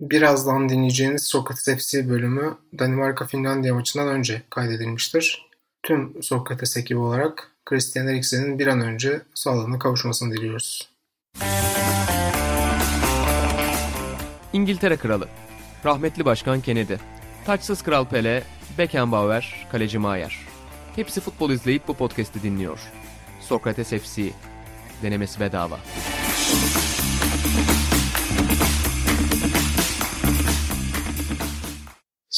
Birazdan dinleyeceğiniz Sokrates FC bölümü Danimarka-Finlandiya maçından önce kaydedilmiştir. Tüm Sokrates ekibi olarak Christian Eriksen'in bir an önce sağlığına kavuşmasını diliyoruz. İngiltere Kralı Rahmetli Başkan Kennedy Taçsız Kral Pele Beckenbauer Kaleci Maier Hepsi futbol izleyip bu podcast'i dinliyor. Sokrates FC Denemesi bedava.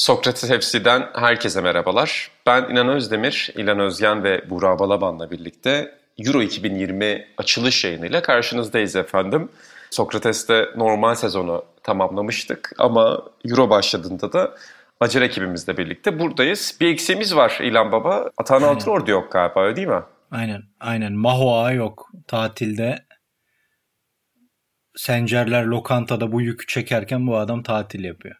Sokrates FC'den herkese merhabalar. Ben İnan Özdemir, İlan Özgen ve Burak Balaban'la birlikte Euro 2020 açılış yayınıyla karşınızdayız efendim. Sokrates'te normal sezonu tamamlamıştık ama Euro başladığında da Acar ekibimizle birlikte buradayız. Bir eksiğimiz var İlan Baba. Atan Altınordu yok galiba öyle değil mi? Aynen aynen. Mahua yok tatilde. Sencerler lokantada bu yükü çekerken bu adam tatil yapıyor.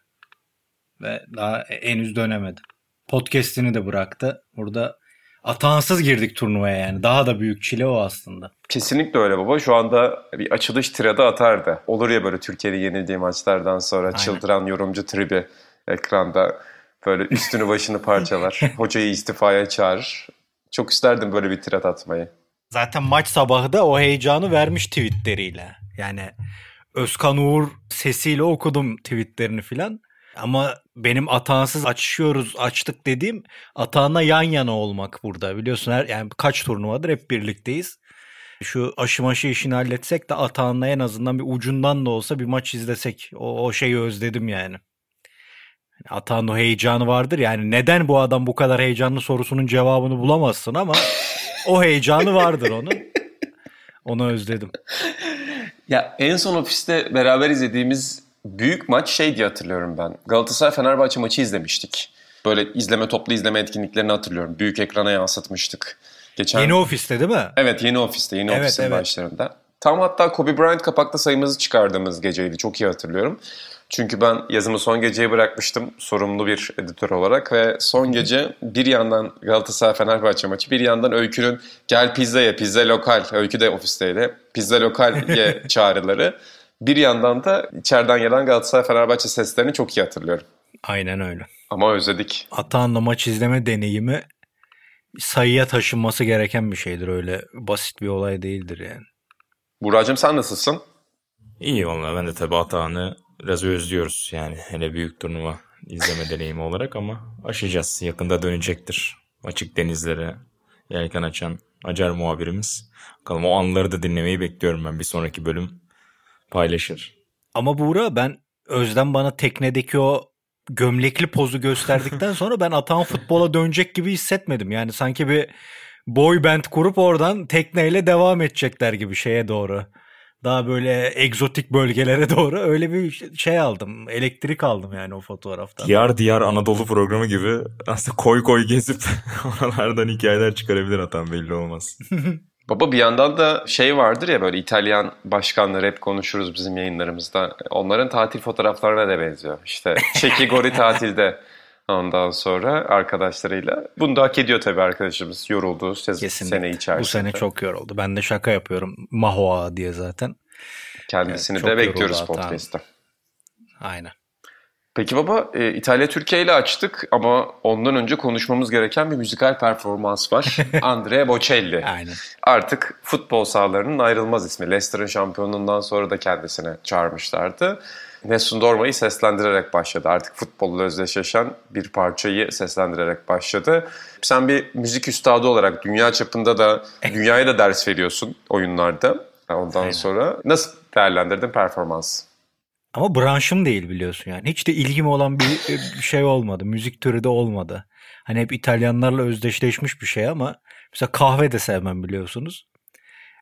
Ve daha henüz dönemedi. Podcast'ini de bıraktı. Burada atansız girdik turnuvaya yani. Daha da büyük çile o aslında. Kesinlikle öyle baba. Şu anda bir açılış tirada atardı. Olur ya böyle Türkiye'nin yenildiği maçlardan sonra Aynen. çıldıran yorumcu tribi ekranda böyle üstünü başını parçalar. hocayı istifaya çağırır. Çok isterdim böyle bir tirat atmayı. Zaten maç sabahı da o heyecanı vermiş tweetleriyle. Yani Özkan Uğur sesiyle okudum tweetlerini filan. Ama benim atansız açıyoruz açtık dediğim atağına yan yana olmak burada. Biliyorsun her yani kaç turnuvadır hep birlikteyiz. Şu aşı maşı işini halletsek de atağına en azından bir ucundan da olsa bir maç izlesek. O, o şeyi özledim yani. Atağın o heyecanı vardır yani neden bu adam bu kadar heyecanlı sorusunun cevabını bulamazsın ama o heyecanı vardır onun. Onu özledim. Ya en son ofiste beraber izlediğimiz büyük maç şey diye hatırlıyorum ben. Galatasaray Fenerbahçe maçı izlemiştik. Böyle izleme toplu izleme etkinliklerini hatırlıyorum. Büyük ekrana yansıtmıştık. Geçen... Yeni ofiste değil mi? Evet yeni ofiste. Yeni evet, ofisin evet. başlarında. Tam hatta Kobe Bryant kapakta sayımızı çıkardığımız geceydi. Çok iyi hatırlıyorum. Çünkü ben yazımı son geceye bırakmıştım sorumlu bir editör olarak ve son gece bir yandan Galatasaray Fenerbahçe maçı bir yandan Öykü'nün gel pizza ye pizza lokal Öykü de ofisteydi pizza lokal ye çağrıları bir yandan da içeriden gelen Galatasaray Fenerbahçe seslerini çok iyi hatırlıyorum. Aynen öyle. Ama özledik. Atahan'la maç izleme deneyimi sayıya taşınması gereken bir şeydir öyle basit bir olay değildir yani. Buracığım sen nasılsın? İyi valla ben de tabii Atahan'ı biraz özlüyoruz yani hele büyük turnuva izleme deneyimi olarak ama aşacağız. Yakında dönecektir. Açık denizlere yelken açan Acar muhabirimiz. Bakalım o anları da dinlemeyi bekliyorum ben bir sonraki bölüm paylaşır. Ama Buğra ben Özlem bana teknedeki o gömlekli pozu gösterdikten sonra ben Atan futbola dönecek gibi hissetmedim. Yani sanki bir boy band kurup oradan tekneyle devam edecekler gibi şeye doğru. Daha böyle egzotik bölgelere doğru öyle bir şey aldım. Elektrik aldım yani o fotoğraftan. Diyar diyar Anadolu programı gibi aslında koy koy gezip oralardan hikayeler çıkarabilir Atan belli olmaz. Baba bir yandan da şey vardır ya böyle İtalyan başkanları hep konuşuruz bizim yayınlarımızda. Onların tatil fotoğraflarına da benziyor. İşte Çeki Gori tatilde ondan sonra arkadaşlarıyla. Bunu da hak ediyor tabii arkadaşımız. Yoruldu Kesinlikle. sene içerisinde. Bu sene çok yoruldu. Ben de şaka yapıyorum. Mahoa diye zaten. Kendisini evet, de bekliyoruz podcast'ta. Aynen. Peki baba e, İtalya Türkiye ile açtık ama ondan önce konuşmamız gereken bir müzikal performans var. Andrea Bocelli. Aynen. Artık futbol sahalarının ayrılmaz ismi. Leicester'ın şampiyonluğundan sonra da kendisine çağırmışlardı. Nessun Dorma'yı seslendirerek başladı. Artık futbolla özdeşleşen bir parçayı seslendirerek başladı. Sen bir müzik üstadı olarak dünya çapında da dünyaya da ders veriyorsun oyunlarda. Ondan Aynen. sonra nasıl değerlendirdin performansı? Ama branşım değil biliyorsun yani. Hiç de ilgim olan bir, bir şey olmadı. Müzik türü de olmadı. Hani hep İtalyanlarla özdeşleşmiş bir şey ama mesela kahve de sevmem biliyorsunuz.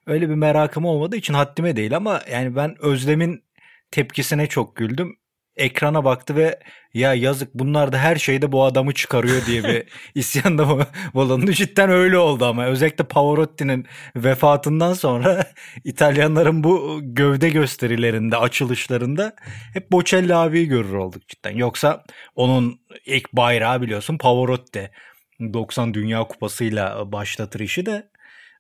Öyle bir merakım olmadığı için haddime değil ama yani ben Özlem'in tepkisine çok güldüm ekrana baktı ve ya yazık bunlar da her şeyde bu adamı çıkarıyor diye bir isyan da bulundu. Cidden öyle oldu ama özellikle Pavarotti'nin vefatından sonra İtalyanların bu gövde gösterilerinde, açılışlarında hep Bocelli abiyi görür olduk cidden. Yoksa onun ilk bayrağı biliyorsun Pavarotti 90 Dünya Kupası'yla başlatır işi de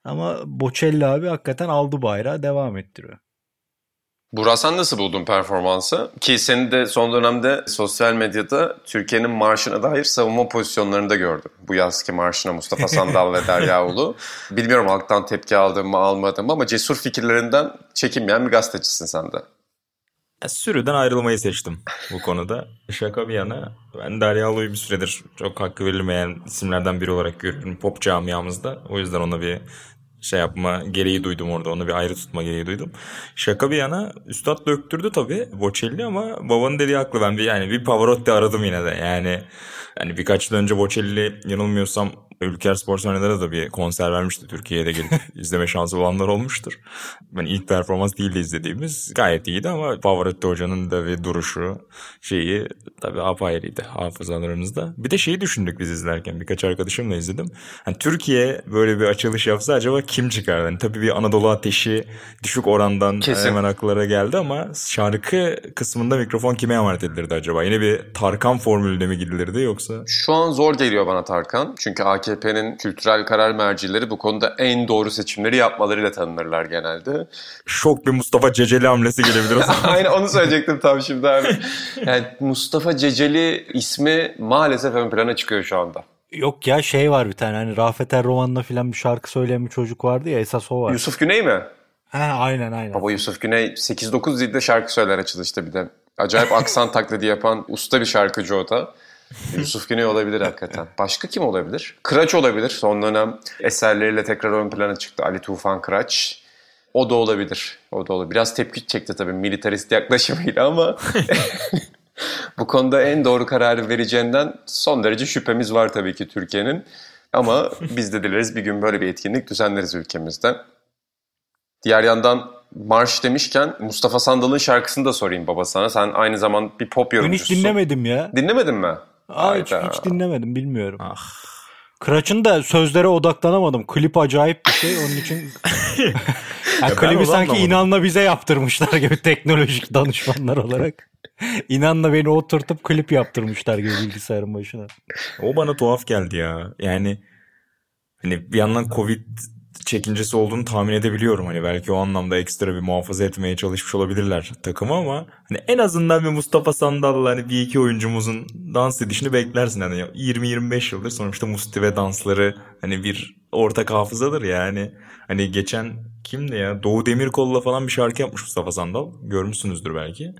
ama Bocelli abi hakikaten aldı bayrağı devam ettiriyor. Burak sen nasıl buldun performansı? Ki seni de son dönemde sosyal medyada Türkiye'nin marşına dair savunma pozisyonlarında gördüm. Bu yazki marşına Mustafa Sandal ve Deryaoğlu. Bilmiyorum halktan tepki aldın mı almadın mı ama cesur fikirlerinden çekinmeyen bir gazetecisin sen de. Ya, sürüden ayrılmayı seçtim bu konuda. Şaka bir yana ben Deryaoğlu'yu bir süredir çok hakkı verilmeyen isimlerden biri olarak görüyorum pop camiamızda. O yüzden ona bir şey yapma gereği duydum orada. Onu bir ayrı tutma gereği duydum. Şaka bir yana Üstad döktürdü tabii Bocelli ama babanın dediği haklı. Ben bir yani bir Pavarotti aradım yine de. Yani yani birkaç yıl önce Bocelli yanılmıyorsam Ülker Spor Sahneler'de da bir konser vermişti. Türkiye'de gelip izleme şansı olanlar olmuştur. Ben yani ilk performans değil de izlediğimiz gayet iyiydi ama Pavarotti hocanın da bir duruşu şeyi tabii apayrıydı hafızalarımızda. Bir de şeyi düşündük biz izlerken birkaç arkadaşımla izledim. Hani Türkiye böyle bir açılış yapsa acaba kim çıkar? Yani tabii bir Anadolu ateşi düşük orandan Kesin. hemen akıllara geldi ama şarkı kısmında mikrofon kime emanet edilirdi acaba? Yine bir Tarkan formülüne mi gidilirdi yoksa? Şu an zor geliyor bana Tarkan. Çünkü AKP'nin kültürel karar mercileri bu konuda en doğru seçimleri yapmalarıyla tanınırlar genelde. Şok bir Mustafa Ceceli hamlesi gelebilir o zaman. Aynen onu söyleyecektim tam şimdi abi. Yani Mustafa Ceceli ismi maalesef ön plana çıkıyor şu anda. Yok ya şey var bir tane hani Rafet Er romanla filan bir şarkı söyleyen bir çocuk vardı ya esas o var. Yusuf Güney mi? Ha aynen aynen. Baba Yusuf Güney 8-9 dilde şarkı söyler açılışta bir de. Acayip aksan taklidi yapan usta bir şarkıcı o da. Yusuf Güney olabilir hakikaten. Başka kim olabilir? Kıraç olabilir. Son dönem eserleriyle tekrar ön plana çıktı Ali Tufan Kıraç. O da olabilir. O da olabilir. Biraz tepki çekti tabii militarist yaklaşımıyla ama bu konuda en doğru kararı vereceğinden son derece şüphemiz var tabii ki Türkiye'nin. Ama biz de dileriz bir gün böyle bir etkinlik düzenleriz ülkemizde. Diğer yandan marş demişken Mustafa Sandal'ın şarkısını da sorayım baba sana. Sen aynı zaman bir pop yorumcusun. Ben hiç dinlemedim ya. Dinlemedin mi? Aa, hiç, hiç dinlemedim bilmiyorum. Ah. Kıraç'ın da sözlere odaklanamadım. Klip acayip bir şey onun için. ya klibi sanki İnan'la bize yaptırmışlar gibi teknolojik danışmanlar olarak. İnan'la beni oturtup klip yaptırmışlar gibi bilgisayarın başına. O bana tuhaf geldi ya. Yani hani bir yandan Covid çekincesi olduğunu tahmin edebiliyorum. Hani belki o anlamda ekstra bir muhafaza etmeye çalışmış olabilirler takımı ama hani en azından bir Mustafa Sandal'la hani bir iki oyuncumuzun dans edişini beklersin. Hani 20-25 yıldır sonuçta Musti ve dansları hani bir ortak hafızadır yani. Hani geçen kimdi ya? Doğu Demirkol'la falan bir şarkı yapmış Mustafa Sandal. Görmüşsünüzdür belki.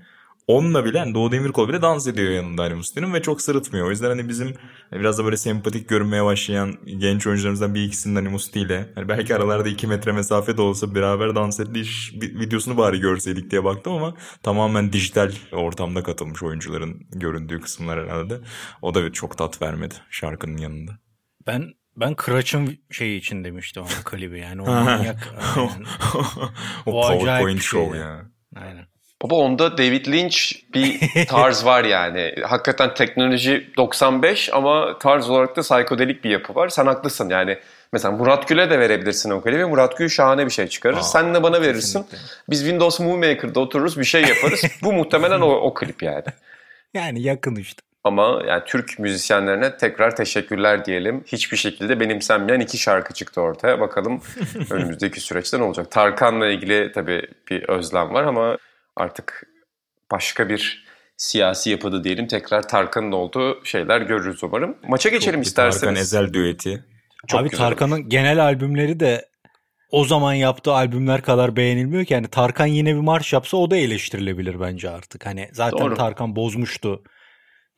Onunla bile yani Doğu Demirkol bile dans ediyor yanında Ali Musti'nin ve çok sırıtmıyor. O yüzden hani bizim biraz da böyle sempatik görünmeye başlayan genç oyuncularımızdan bir ikisinin hani Musti ile hani belki aralarda iki metre mesafe de olsa beraber dans ettiği videosunu bari görseydik diye baktım ama tamamen dijital ortamda katılmış oyuncuların göründüğü kısımlar herhalde. O da çok tat vermedi şarkının yanında. Ben ben Kıraç'ın şeyi için demiştim ama klibi yani o manyak. o, o PowerPoint şey show ya. Aynen. Baba onda David Lynch bir tarz var yani. Hakikaten teknoloji 95 ama tarz olarak da psikodelik bir yapı var. Sen haklısın yani. Mesela Murat Gül'e de verebilirsin o klibi. Murat Gül şahane bir şey çıkarır. Aa, Sen de bana verirsin. Kesinlikle. Biz Windows Movie Maker'da otururuz bir şey yaparız. Bu muhtemelen o, o klip yani. Yani yakın işte. Ama yani Türk müzisyenlerine tekrar teşekkürler diyelim. Hiçbir şekilde benimsenmeyen iki şarkı çıktı ortaya. Bakalım önümüzdeki süreçte ne olacak? Tarkan'la ilgili tabii bir özlem var ama artık başka bir siyasi yapıda diyelim tekrar Tarkan'ın olduğu şeyler görürüz umarım. Maça geçelim Çok isterseniz. Tarkan Ezel düeti. Çok Abi Tarkan'ın genel albümleri de o zaman yaptığı albümler kadar beğenilmiyor ki. Yani Tarkan yine bir marş yapsa o da eleştirilebilir bence artık. Hani zaten Doğru. Tarkan bozmuştu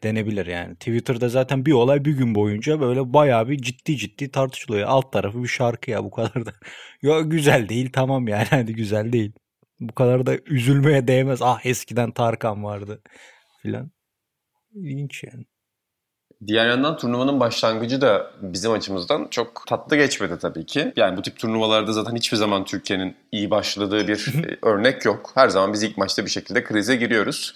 denebilir yani. Twitter'da zaten bir olay bir gün boyunca böyle bayağı bir ciddi ciddi tartışılıyor. Alt tarafı bir şarkı ya bu kadar da. ya güzel değil tamam yani hadi güzel değil. Bu kadar da üzülmeye değmez. Ah eskiden Tarkan vardı filan. İlginç yani. Diğer yandan turnuvanın başlangıcı da bizim açımızdan çok tatlı geçmedi tabii ki. Yani bu tip turnuvalarda zaten hiçbir zaman Türkiye'nin iyi başladığı bir e, örnek yok. Her zaman biz ilk maçta bir şekilde krize giriyoruz.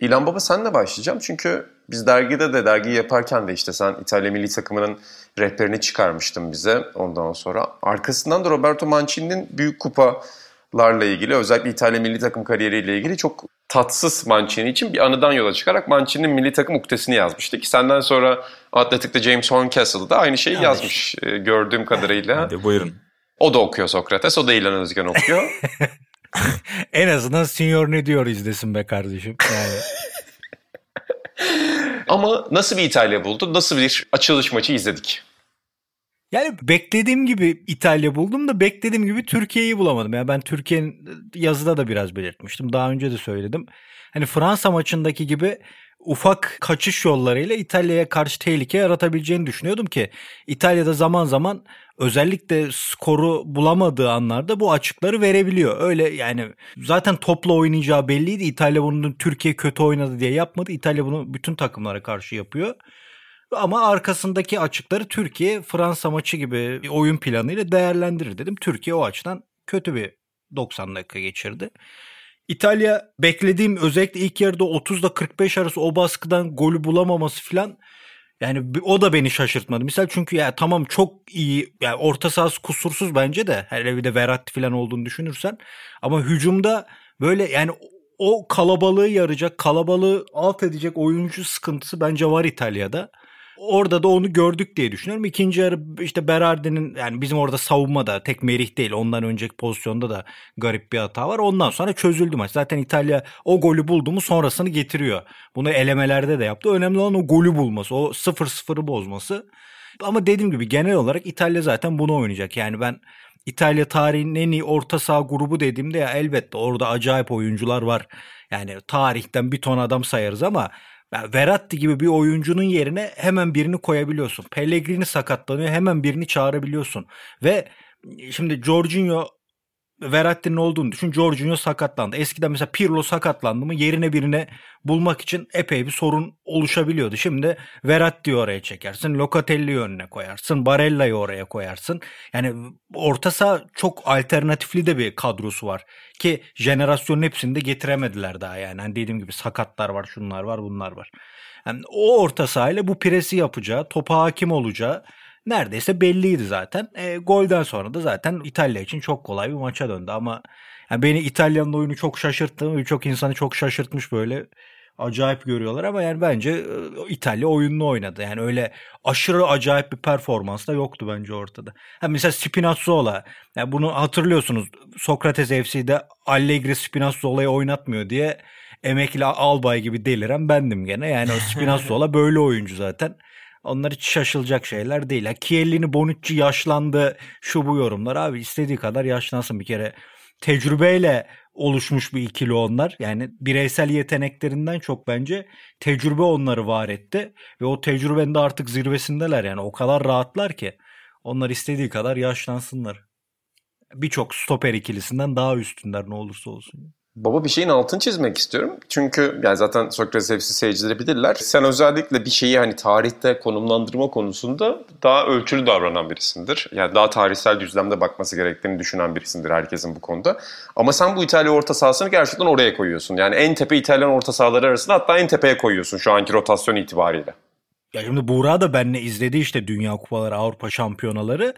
İlan Baba senle başlayacağım çünkü biz dergide de dergiyi yaparken de işte sen İtalya milli takımının rehberini çıkarmıştın bize ondan sonra. Arkasından da Roberto Mancini'nin büyük kupa larla ilgili özellikle İtalya milli takım kariyeriyle ilgili çok tatsız Mancini için bir anıdan yola çıkarak Mancini'nin milli takım uktesini yazmıştı ki senden sonra Atletik'te James Horncastle da aynı şeyi yani yazmış işte. gördüğüm kadarıyla. Hadi buyurun. O da okuyor Sokrates, o da İlhan Özgen okuyor. en azından Senior ne diyor izlesin be kardeşim. Yani. Ama nasıl bir İtalya buldu? Nasıl bir açılış maçı izledik? Yani beklediğim gibi İtalya buldum da beklediğim gibi Türkiye'yi bulamadım. Yani ben Türkiye'nin yazıda da biraz belirtmiştim. Daha önce de söyledim. Hani Fransa maçındaki gibi ufak kaçış yollarıyla İtalya'ya karşı tehlike yaratabileceğini düşünüyordum ki İtalya'da zaman zaman özellikle skoru bulamadığı anlarda bu açıkları verebiliyor. Öyle yani zaten topla oynayacağı belliydi. İtalya bunu Türkiye kötü oynadı diye yapmadı. İtalya bunu bütün takımlara karşı yapıyor. Ama arkasındaki açıkları Türkiye Fransa maçı gibi bir oyun planıyla değerlendirir dedim. Türkiye o açıdan kötü bir 90 dakika geçirdi. İtalya beklediğim özellikle ilk yarıda 30'da 45 arası o baskıdan golü bulamaması filan yani o da beni şaşırtmadı. Misal çünkü ya tamam çok iyi yani orta sahası kusursuz bence de. Hele bir de Verratti falan olduğunu düşünürsen. Ama hücumda böyle yani o kalabalığı yarayacak, kalabalığı alt edecek oyuncu sıkıntısı bence var İtalya'da orada da onu gördük diye düşünüyorum. İkinci yarı işte Berardi'nin yani bizim orada savunmada tek Merih değil ondan önceki pozisyonda da garip bir hata var. Ondan sonra çözüldü maç. Zaten İtalya o golü buldu mu sonrasını getiriyor. Bunu elemelerde de yaptı. Önemli olan o golü bulması. O 0-0'ı bozması. Ama dediğim gibi genel olarak İtalya zaten bunu oynayacak. Yani ben İtalya tarihinin en iyi orta saha grubu dediğimde ya elbette orada acayip oyuncular var. Yani tarihten bir ton adam sayarız ama yani Verratti gibi bir oyuncunun yerine hemen birini koyabiliyorsun. Pellegrini sakatlanıyor hemen birini çağırabiliyorsun. Ve şimdi Jorginho Verratti'nin olduğunu düşün. Jorginho sakatlandı. Eskiden mesela Pirlo sakatlandı mı yerine birine bulmak için epey bir sorun oluşabiliyordu. Şimdi Verratti'yi oraya çekersin. Locatelli'yi önüne koyarsın. Barella'yı oraya koyarsın. Yani orta saha çok alternatifli de bir kadrosu var. Ki jenerasyonun hepsini de getiremediler daha yani. Hani dediğim gibi sakatlar var, şunlar var, bunlar var. Yani o orta sahayla bu presi yapacağı, topa hakim olacağı neredeyse belliydi zaten. E, golden sonra da zaten İtalya için çok kolay bir maça döndü ama yani beni İtalya'nın oyunu çok şaşırttı. Birçok insanı çok şaşırtmış böyle acayip görüyorlar ama yani bence e, İtalya oyununu oynadı. Yani öyle aşırı acayip bir performans da yoktu bence ortada. Ha mesela Spinazzola yani bunu hatırlıyorsunuz Sokrates FC'de Allegri Spinazzola'yı oynatmıyor diye emekli albay gibi deliren bendim gene. Yani o Spinazzola böyle oyuncu zaten. Onlar hiç şaşılacak şeyler değil. Kielini Bonucci yaşlandı şu bu yorumlar abi istediği kadar yaşlansın bir kere. Tecrübeyle oluşmuş bir ikili onlar. Yani bireysel yeteneklerinden çok bence tecrübe onları var etti. Ve o tecrübenin de artık zirvesindeler yani o kadar rahatlar ki. Onlar istediği kadar yaşlansınlar. Birçok stoper ikilisinden daha üstünler ne olursa olsun. Baba bir şeyin altını çizmek istiyorum. Çünkü yani zaten Sokrates FC seyircileri bilirler. Sen özellikle bir şeyi hani tarihte konumlandırma konusunda daha ölçülü davranan birisindir. Yani daha tarihsel düzlemde bakması gerektiğini düşünen birisindir herkesin bu konuda. Ama sen bu İtalya orta sahasını gerçekten oraya koyuyorsun. Yani en tepe İtalyan orta sahaları arasında hatta en tepeye koyuyorsun şu anki rotasyon itibariyle. Ya şimdi Buğra da benle izledi işte Dünya Kupaları, Avrupa Şampiyonaları.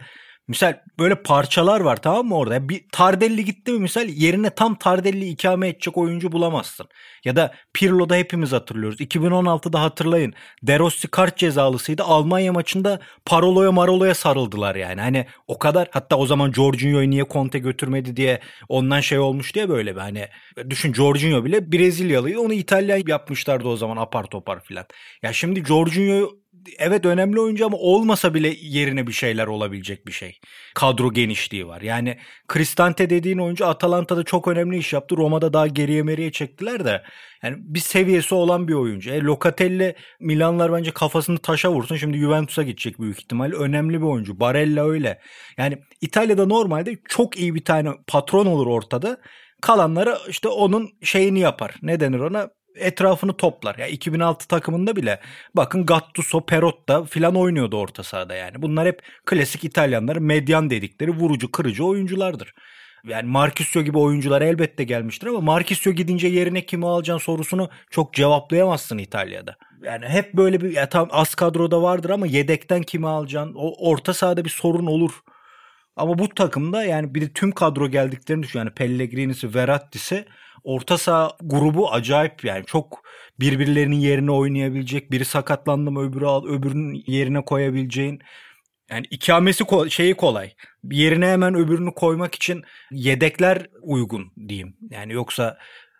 Misal böyle parçalar var tamam mı orada? Bir Tardelli gitti mi misal yerine tam Tardelli ikame edecek oyuncu bulamazsın. Ya da Pirlo'da hepimiz hatırlıyoruz. 2016'da hatırlayın. De Rossi kart cezalısıydı. Almanya maçında Parolo'ya Marolo'ya sarıldılar yani. Hani o kadar hatta o zaman Jorginho'yu niye Conte götürmedi diye ondan şey olmuş diye böyle bir hani düşün Jorginho bile Brezilyalıyı onu İtalya yapmışlardı o zaman apar topar filan. Ya şimdi Jorginho evet önemli oyuncu ama olmasa bile yerine bir şeyler olabilecek bir şey. Kadro genişliği var. Yani Cristante dediğin oyuncu Atalanta'da çok önemli iş yaptı. Roma'da daha geriye meriye çektiler de. Yani bir seviyesi olan bir oyuncu. E, Locatelli Milanlar bence kafasını taşa vursun. Şimdi Juventus'a gidecek büyük ihtimal. Önemli bir oyuncu. Barella öyle. Yani İtalya'da normalde çok iyi bir tane patron olur ortada. Kalanları işte onun şeyini yapar. Ne denir ona? Etrafını toplar. Ya yani 2006 takımında bile bakın Gattuso, Perotta filan oynuyordu orta sahada yani. Bunlar hep klasik İtalyanların medyan dedikleri vurucu, kırıcı oyunculardır. Yani Marquisio gibi oyuncular elbette gelmiştir ama Marquisio gidince yerine kimi alacaksın sorusunu çok cevaplayamazsın İtalya'da. Yani hep böyle bir ya tam az kadroda vardır ama yedekten kimi alacaksın? O orta sahada bir sorun olur. Ama bu takımda yani bir de tüm kadro geldiklerini düşün. Yani Pellegrini'si, Verratti'si orta saha grubu acayip yani çok birbirlerinin yerine oynayabilecek biri sakatlandı mı öbürü al öbürünün yerine koyabileceğin Yani ikamesi ko- şeyi kolay. Yerine hemen öbürünü koymak için yedekler uygun diyeyim. Yani yoksa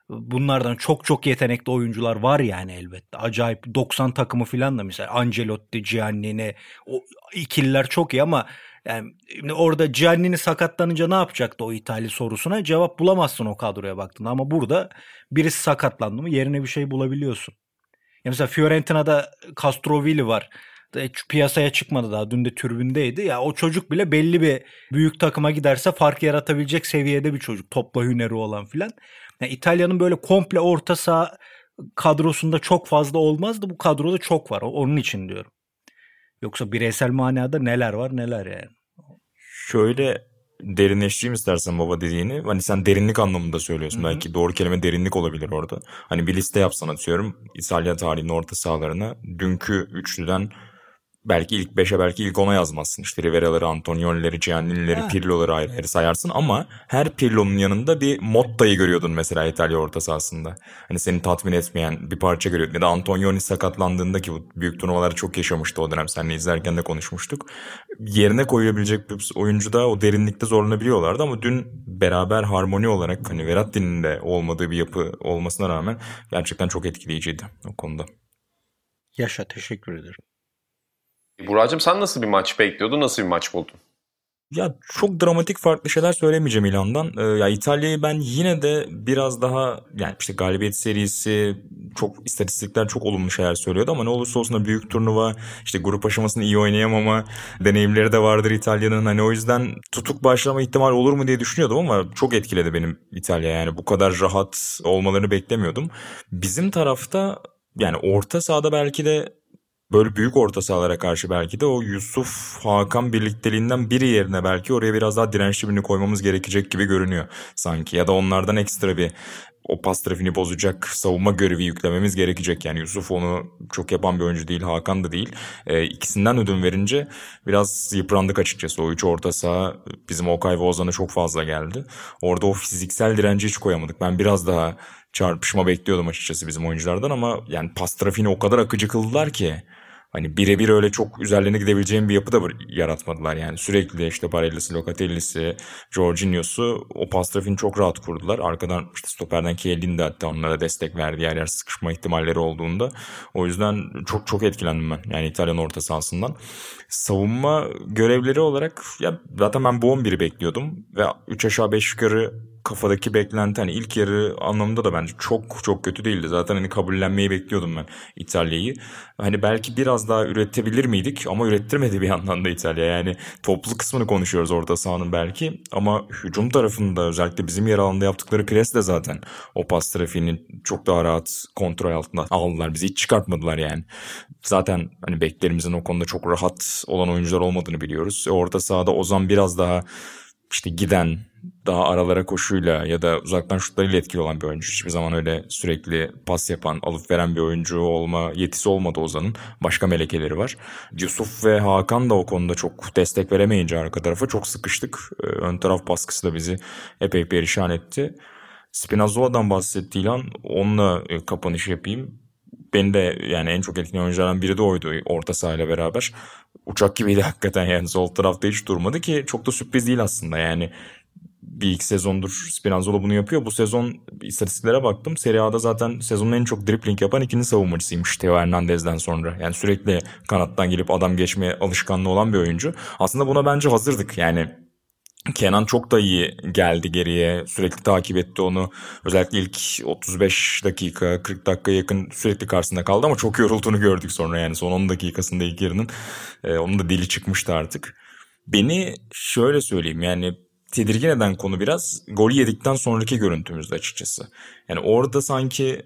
bunlardan çok çok yetenekli oyuncular var yani elbette. Acayip 90 takımı falan da mesela Ancelotti, Giannini o ikililer çok iyi ama yani orada Giannini sakatlanınca ne yapacaktı o İtalya sorusuna cevap bulamazsın o kadroya baktığında ama burada birisi sakatlandı mı yerine bir şey bulabiliyorsun. Ya mesela Fiorentina'da Castrovilli var. Piyasaya çıkmadı daha. Dün de türbündeydi. Ya o çocuk bile belli bir büyük takıma giderse fark yaratabilecek seviyede bir çocuk. Topla hüneri olan filan. Yani İtalya'nın böyle komple orta saha kadrosunda çok fazla olmazdı. Bu kadroda çok var. Onun için diyorum. Yoksa bireysel manada neler var neler yani. Şöyle derinleştireyim istersen baba dediğini. Hani sen derinlik anlamında söylüyorsun. Hı-hı. Belki doğru kelime derinlik olabilir orada. Hani bir liste yapsan atıyorum. İtalya tarihinin orta sahalarına dünkü üçlüden belki ilk 5'e belki ilk 10'a yazmazsın. İşte Rivera'ları, Antonioni'leri, Giannini'leri, Pirlo'ları ayrı ayrı sayarsın ama her Pirlo'nun yanında bir Motta'yı görüyordun mesela İtalya orta sahasında. Hani seni tatmin etmeyen bir parça görüyordun. Ya da Antonioni sakatlandığında ki bu büyük turnuvaları çok yaşamıştı o dönem. Seninle izlerken de konuşmuştuk. Yerine koyabilecek bir oyuncu da o derinlikte zorlanabiliyorlardı ama dün beraber harmoni olarak hani Verratti'nin de olmadığı bir yapı olmasına rağmen gerçekten çok etkileyiciydi o konuda. Yaşa teşekkür ederim. Buracığım sen nasıl bir maç bekliyordun? Nasıl bir maç buldun? Ya çok dramatik farklı şeyler söylemeyeceğim İlhan'dan. Ee, ya İtalya'yı ben yine de biraz daha yani işte galibiyet serisi çok istatistikler çok olumlu şeyler söylüyordu ama ne olursa olsun da büyük turnuva işte grup aşamasını iyi oynayamama deneyimleri de vardır İtalya'nın. Hani o yüzden tutuk başlama ihtimal olur mu diye düşünüyordum ama çok etkiledi benim İtalya yani bu kadar rahat olmalarını beklemiyordum. Bizim tarafta yani orta sahada belki de böyle büyük orta sahalara karşı belki de o Yusuf Hakan birlikteliğinden biri yerine belki oraya biraz daha dirençli birini koymamız gerekecek gibi görünüyor sanki. Ya da onlardan ekstra bir o pas trafiğini bozacak savunma görevi yüklememiz gerekecek. Yani Yusuf onu çok yapan bir oyuncu değil, Hakan da değil. E, ikisinden ödün verince biraz yıprandık açıkçası. O üç orta saha bizim Okay ve Ozan'a çok fazla geldi. Orada o fiziksel direnci hiç koyamadık. Ben biraz daha çarpışma bekliyordum açıkçası bizim oyunculardan ama yani pas trafiğini o kadar akıcı kıldılar ki hani birebir öyle çok üzerlerine gidebileceğim bir yapı da yaratmadılar. Yani sürekli işte Barella'sı, Locatelli'si, Jorginho'su o pas trafiğini çok rahat kurdular. Arkadan işte stoperden Chiellini de hatta onlara destek verdi yer yer sıkışma ihtimalleri olduğunda. O yüzden çok çok etkilendim ben. Yani İtalyan orta sahasından. Savunma görevleri olarak ya zaten ben bu 11'i bekliyordum. Ve 3 aşağı 5 yukarı kafadaki beklenti hani ilk yarı anlamında da bence çok çok kötü değildi. Zaten hani kabullenmeyi bekliyordum ben İtalya'yı. Hani belki biraz daha üretebilir miydik ama ürettirmedi bir yandan da İtalya. Yani toplu kısmını konuşuyoruz orta sahanın belki ama hücum tarafında özellikle bizim yer alanında yaptıkları pres de zaten o pas trafiğini çok daha rahat kontrol altında aldılar. Bizi hiç çıkartmadılar yani. Zaten hani beklerimizin o konuda çok rahat olan oyuncular olmadığını biliyoruz. E orta sahada Ozan biraz daha işte giden daha aralara koşuyla ya da uzaktan şutlarıyla etkili olan bir oyuncu. Hiçbir zaman öyle sürekli pas yapan, alıp veren bir oyuncu olma yetisi olmadı Ozan'ın. Başka melekeleri var. Yusuf ve Hakan da o konuda çok destek veremeyince arka tarafa çok sıkıştık. Ee, ön taraf baskısı da bizi epey perişan etti. Spinazzola'dan bahsetti İlhan. Onunla e, kapanış yapayım. Beni de yani en çok etkileyen oyunculardan biri de oydu orta sahayla beraber. Uçak gibiydi hakikaten yani sol tarafta hiç durmadı ki çok da sürpriz değil aslında yani bir iki sezondur Spinazzola bunu yapıyor. Bu sezon istatistiklere baktım. Serie A'da zaten sezonun en çok dribbling yapan ikinci savunmacısıymış Theo Hernandez'den sonra. Yani sürekli kanattan gelip adam geçmeye alışkanlığı olan bir oyuncu. Aslında buna bence hazırdık. Yani Kenan çok da iyi geldi geriye. Sürekli takip etti onu. Özellikle ilk 35 dakika, 40 dakika yakın sürekli karşısında kaldı ama çok yorulduğunu gördük sonra yani son 10 dakikasında ilk yarının. Ee, onun da dili çıkmıştı artık. Beni şöyle söyleyeyim yani tedirgin eden konu biraz gol yedikten sonraki görüntümüzde açıkçası. Yani orada sanki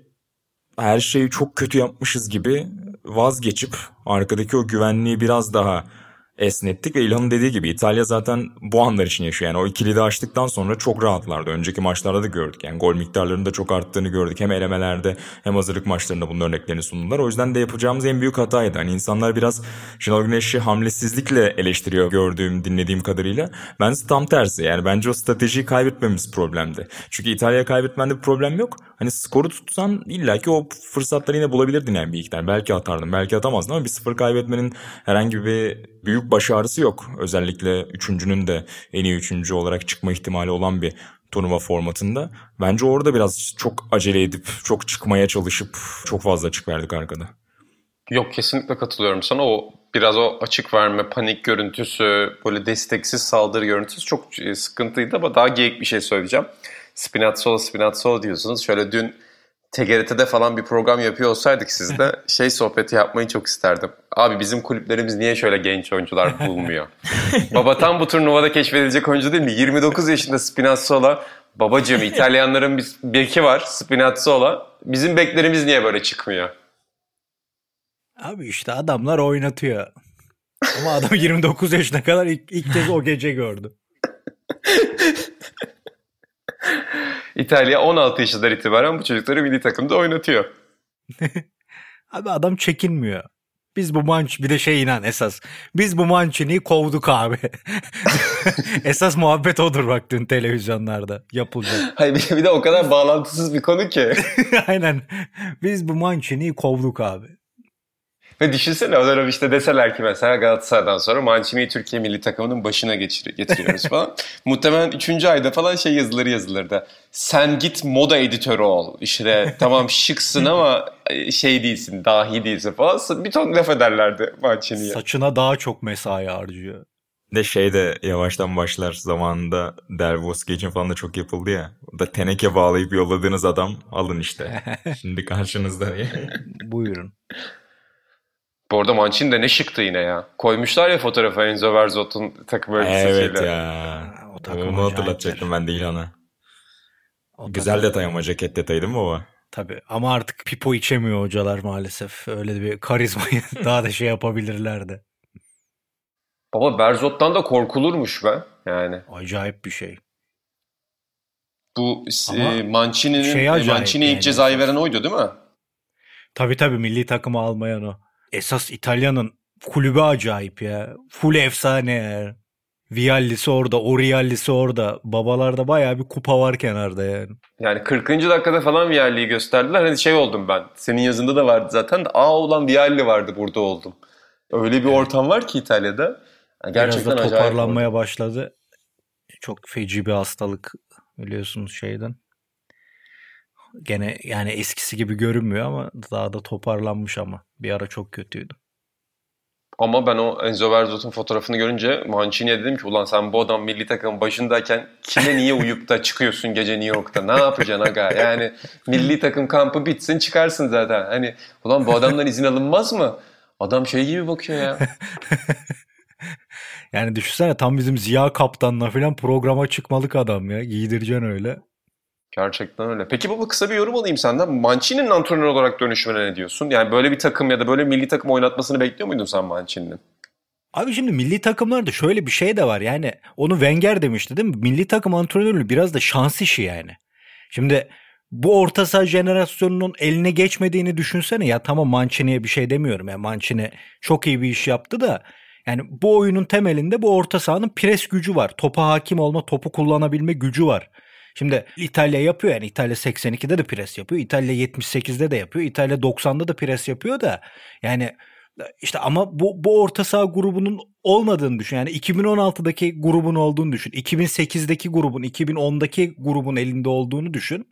her şeyi çok kötü yapmışız gibi vazgeçip arkadaki o güvenliği biraz daha esnettik ve İlhan'ın dediği gibi İtalya zaten bu anlar için yaşıyor. Yani o ikili de açtıktan sonra çok rahatlardı. Önceki maçlarda da gördük. Yani gol miktarlarının da çok arttığını gördük. Hem elemelerde hem hazırlık maçlarında bunun örneklerini sundular. O yüzden de yapacağımız en büyük hataydı. Hani insanlar biraz Şenol Güneş'i hamlesizlikle eleştiriyor gördüğüm, dinlediğim kadarıyla. Bence tam tersi. Yani bence o stratejiyi kaybetmemiz problemdi. Çünkü İtalya'ya kaybetmende bir problem yok. Hani skoru tutsan illaki o fırsatları yine bulabilirdin yani bir iki. Belki atardın, belki atamazdın ama bir sıfır kaybetmenin herhangi bir büyük bir baş ağrısı yok. Özellikle üçüncünün de en iyi üçüncü olarak çıkma ihtimali olan bir turnuva formatında. Bence orada biraz çok acele edip çok çıkmaya çalışıp çok fazla açık verdik arkada. Yok kesinlikle katılıyorum sana. O biraz o açık verme, panik görüntüsü, böyle desteksiz saldırı görüntüsü çok e, sıkıntıydı ama daha geyik bir şey söyleyeceğim. Spinazzola Spinazzola diyorsunuz. Şöyle dün TGRT'de falan bir program yapıyor olsaydık sizde şey sohbeti yapmayı çok isterdim. Abi bizim kulüplerimiz niye şöyle genç oyuncular bulmuyor? Baba tam bu turnuvada keşfedilecek oyuncu değil mi? 29 yaşında Spinazzola. Babacığım İtalyanların bir beki var Spinazzola. Bizim beklerimiz niye böyle çıkmıyor? Abi işte adamlar oynatıyor. Ama adam 29 yaşına kadar ilk, ilk kez o gece gördü. İtalya 16 yaşından itibaren bu çocukları milli takımda oynatıyor. abi adam çekinmiyor. Biz bu manç bir de şey inan esas. Biz bu Mancini'yi kovduk abi. esas muhabbet odur bak dün televizyonlarda yapılacak. Hayır bir de o kadar bağlantısız bir konu ki. Aynen. Biz bu Mancini'yi kovduk abi. Ve düşünsene o dönem işte deseler ki mesela Galatasaray'dan sonra Mancini'yi Türkiye milli takımının başına geçir getiriyoruz falan. Muhtemelen 3. ayda falan şey yazılır yazılırdı. Sen git moda editörü ol. İşte tamam şıksın ama e, şey değilsin, dahi değilsin falan. Bir ton laf ederlerdi Mancini'ye. Saçına daha çok mesai harcıyor. De şey de yavaştan başlar zamanında Dervos geçin falan da çok yapıldı ya. Da teneke bağlayıp yolladığınız adam alın işte. Şimdi karşınızda. Buyurun. Bu arada Mancini de ne şıktı yine ya. Koymuşlar ya fotoğrafı Enzo Verzot'un takım elbisesiyle. Evet ya. O takım Onu hatırlatacaktım ben değil ona. O Güzel takım... detay ama ceket detayı değil mi baba? Tabii ama artık pipo içemiyor hocalar maalesef. Öyle bir karizmayı daha da şey yapabilirlerdi. Baba Berzot'tan da korkulurmuş be yani. Acayip bir şey. Bu e, Mancini'nin şey Mancini'ye ilk cezayı veren oydu değil mi? Tabii tabii milli takımı almayan o. Esas İtalya'nın kulübü acayip ya. Full efsane ya. Vialli'si orada, Orialli'si orada. Babalarda bayağı bir kupa var kenarda yani. Yani 40. dakikada falan Vialli'yi gösterdiler. Hani şey oldum ben. Senin yazında da vardı zaten aa olan Vialli vardı burada oldum. Öyle bir evet. ortam var ki İtalya'da. Yani gerçekten Biraz da toparlanmaya başladı. Çok feci bir hastalık biliyorsunuz şeyden. Gene yani eskisi gibi görünmüyor ama daha da toparlanmış ama. Bir ara çok kötüydü. Ama ben o Enzo Berzot'un fotoğrafını görünce Mancini'ye dedim ki ulan sen bu adam milli takım başındayken kime niye uyup da çıkıyorsun gece New York'ta ne yapacaksın aga yani milli takım kampı bitsin çıkarsın zaten hani ulan bu adamdan izin alınmaz mı? Adam şey gibi bakıyor ya. yani düşünsene tam bizim Ziya Kaptan'la falan programa çıkmalık adam ya giydireceksin öyle. Gerçekten öyle. Peki baba kısa bir yorum alayım senden. Mancini'nin antrenör olarak dönüşümüne ne diyorsun? Yani böyle bir takım ya da böyle milli takım oynatmasını bekliyor muydun sen Mancini'nin? Abi şimdi milli takımlarda şöyle bir şey de var. Yani onu Wenger demişti değil mi? Milli takım antrenörlüğü biraz da şans işi yani. Şimdi bu orta saha jenerasyonunun eline geçmediğini düşünsene. Ya tamam Mancini'ye bir şey demiyorum. Yani Mancini çok iyi bir iş yaptı da yani bu oyunun temelinde bu orta sahanın pres gücü var. Topa hakim olma, topu kullanabilme gücü var. Şimdi İtalya yapıyor yani İtalya 82'de de pres yapıyor. İtalya 78'de de yapıyor. İtalya 90'da da pres yapıyor da yani işte ama bu, bu orta saha grubunun olmadığını düşün. Yani 2016'daki grubun olduğunu düşün. 2008'deki grubun, 2010'daki grubun elinde olduğunu düşün.